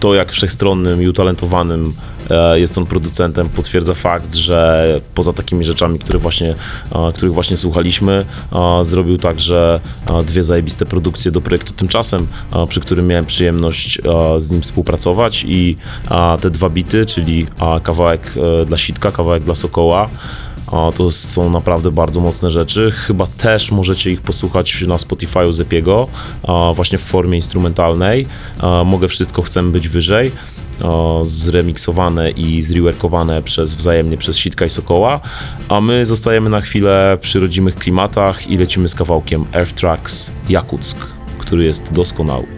to jak wszechstronnym i utalentowanym e, jest on producentem potwierdza fakt, że poza takimi rzeczami, które właśnie, e, których właśnie słuchaliśmy, e, zrobił także dwie zajebiste produkcje do projektu Tymczasem, przy którym miałem przyjemność z nim współpracować i te dwa bity, czyli kawałek dla Sitka, kawałek dla Sokoła, a to są naprawdę bardzo mocne rzeczy. Chyba też możecie ich posłuchać na Spotify'u Zepiego, właśnie w formie instrumentalnej. Mogę wszystko, chcemy być wyżej. Zremiksowane i zreworkowane przez wzajemnie przez Sitka i Sokoła, a my zostajemy na chwilę przy rodzimych klimatach i lecimy z kawałkiem Earth Tracks Jakuck, który jest doskonały.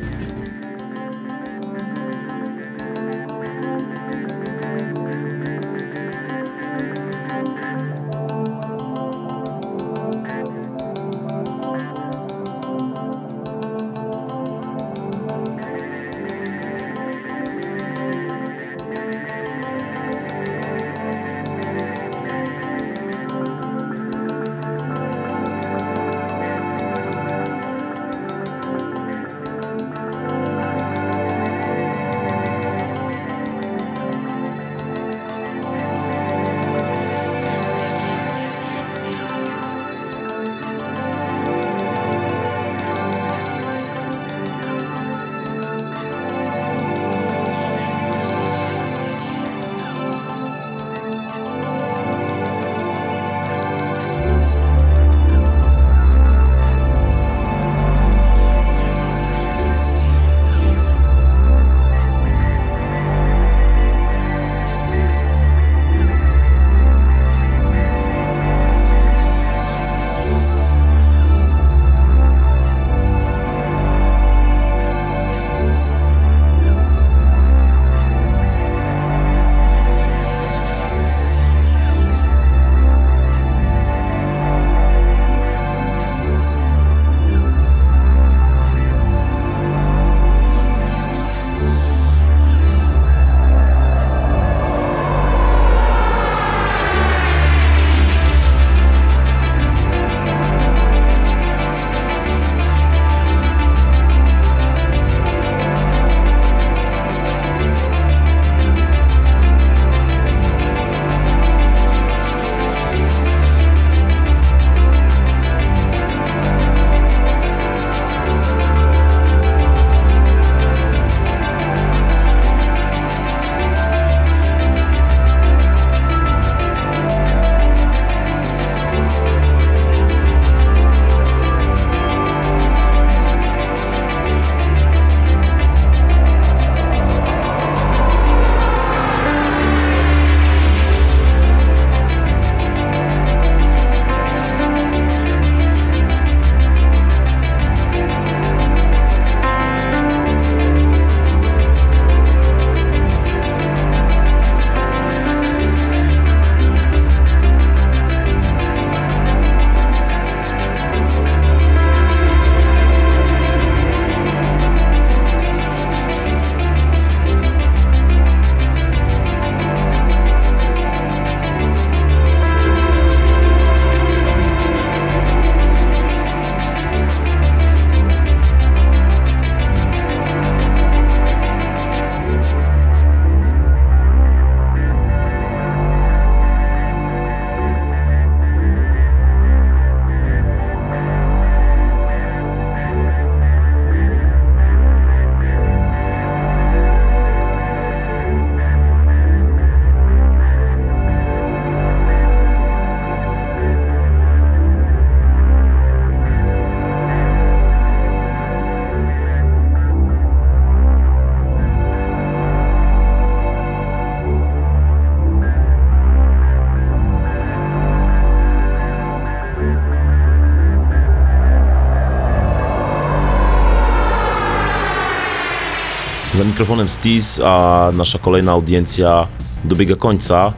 Mikrofonem Steez, a nasza kolejna audiencja dobiega końca.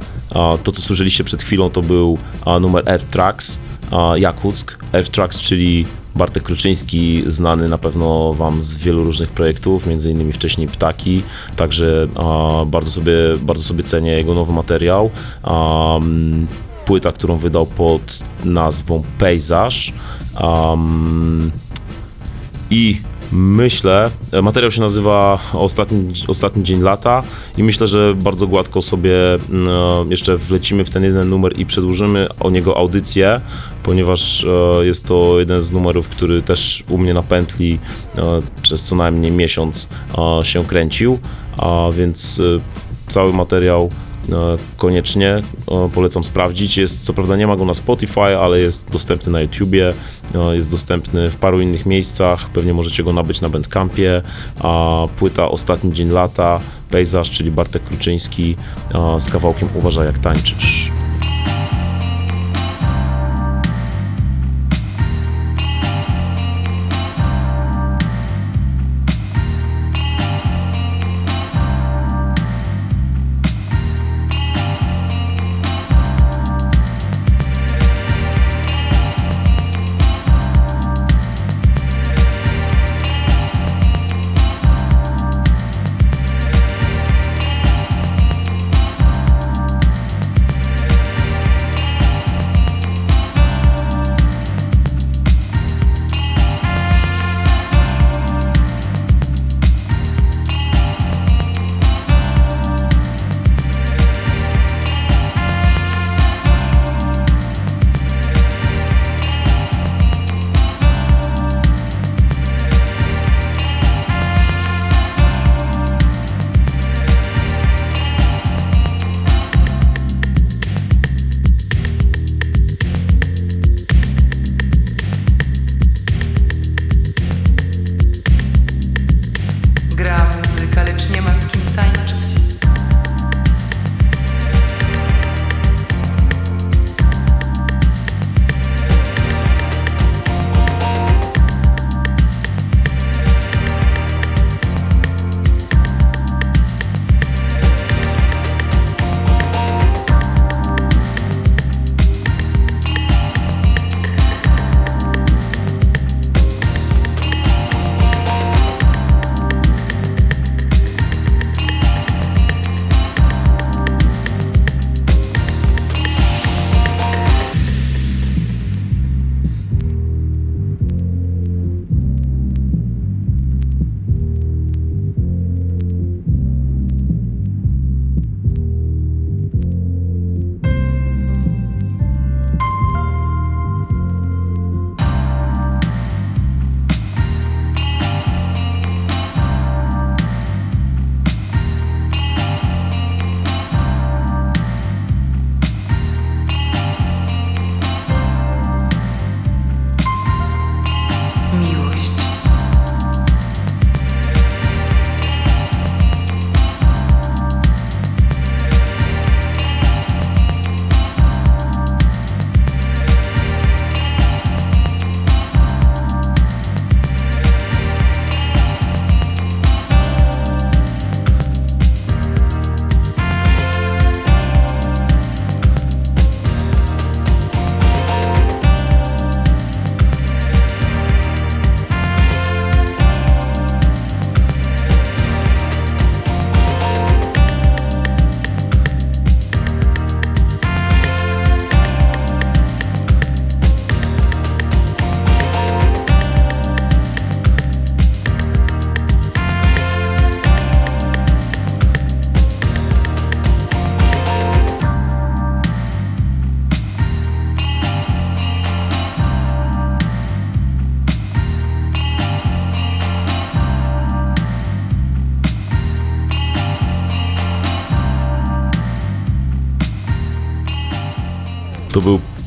To, co słyszeliście przed chwilą, to był numer Earth Tracks, a, Jakuck. Earth Tracks, czyli Bartek Kruczyński, znany na pewno Wam z wielu różnych projektów, między innymi wcześniej Ptaki, także bardzo, sobie, bardzo sobie cenię jego nowy materiał. Płyta, którą wydał pod nazwą Pejzaż. I myślę, materiał się nazywa Ostatni, Ostatni Dzień Lata i myślę, że bardzo gładko sobie mm, e, jeszcze wlecimy w ten jeden numer i przedłużymy o niego audycję, ponieważ e, jest to jeden z numerów, który też u mnie na pętli e, przez co najmniej miesiąc się kręcił, a więc cały materiał koniecznie polecam sprawdzić. Jest, co prawda nie ma go na Spotify, ale jest dostępny na YouTubie, jest dostępny w paru innych miejscach, pewnie możecie go nabyć na Bandcampie, a płyta Ostatni Dzień Lata, Pejzaż, czyli Bartek Kruczyński e, z kawałkiem Uważaj jak tańczysz.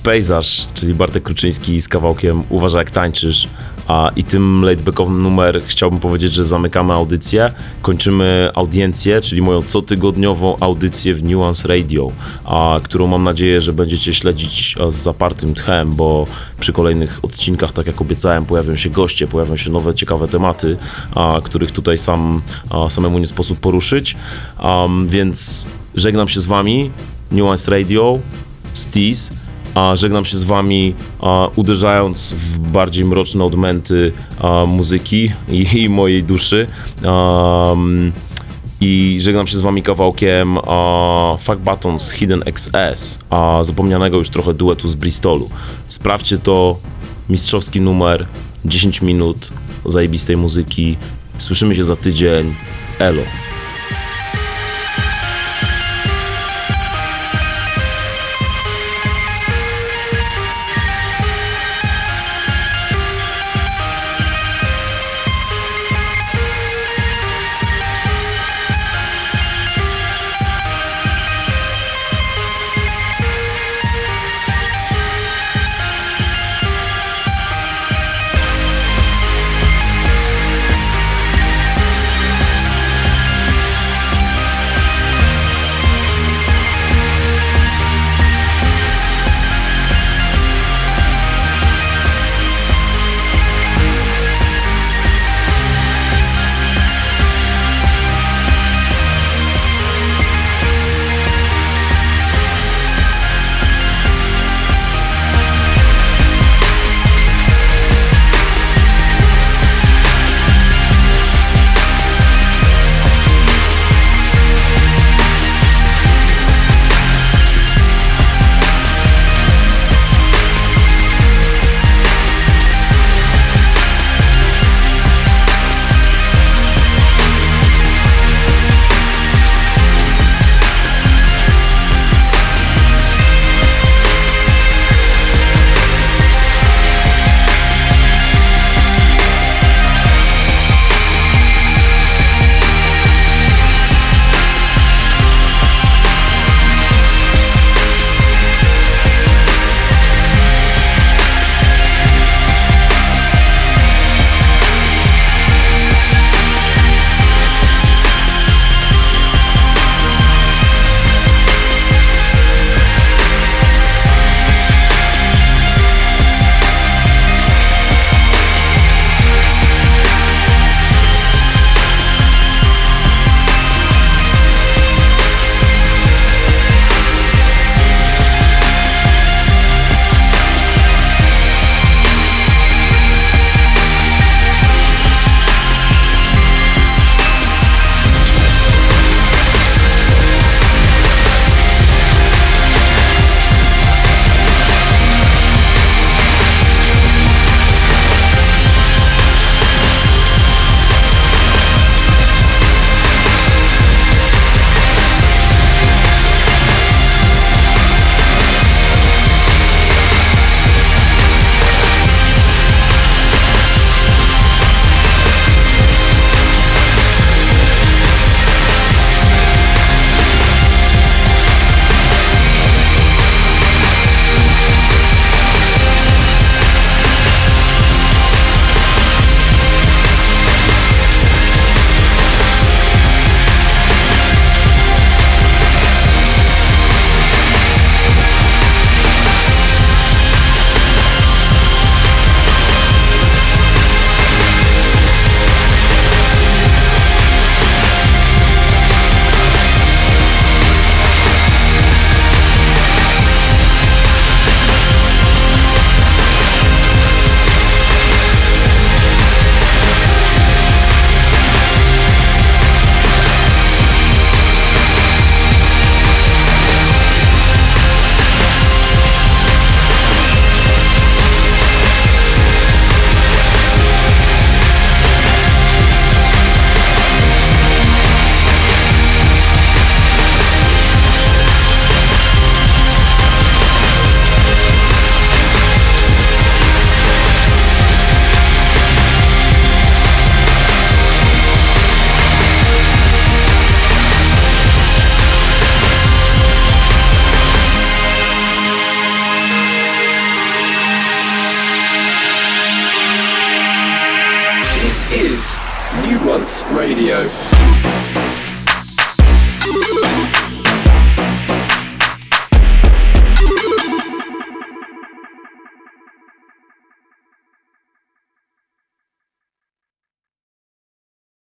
Pejzaż, czyli Bartek Kruczyński z kawałkiem Uważaj jak tańczysz. A, I tym laidbackowym numer chciałbym powiedzieć, że zamykamy audycję, kończymy audiencję, czyli moją cotygodniową audycję w Nuance Radio, a, którą mam nadzieję, że będziecie śledzić z zapartym tchem, bo przy kolejnych odcinkach, tak jak obiecałem, pojawią się goście, pojawią się nowe, ciekawe tematy, a, których tutaj sam, a, samemu nie sposób poruszyć. Więc żegnam się z wami, Nuance Radio, Steez, a żegnam się z wami, a, uderzając w bardziej mroczne odmęty a, muzyki i, i mojej duszy. Am, I żegnam się z wami kawałkiem a, Fuck Buttons Hidden XS, a zapomnianego już trochę duetu z Bristolu. Sprawdźcie to, mistrzowski numer, 10 minut zajebistej muzyki. Słyszymy się za tydzień. Elo.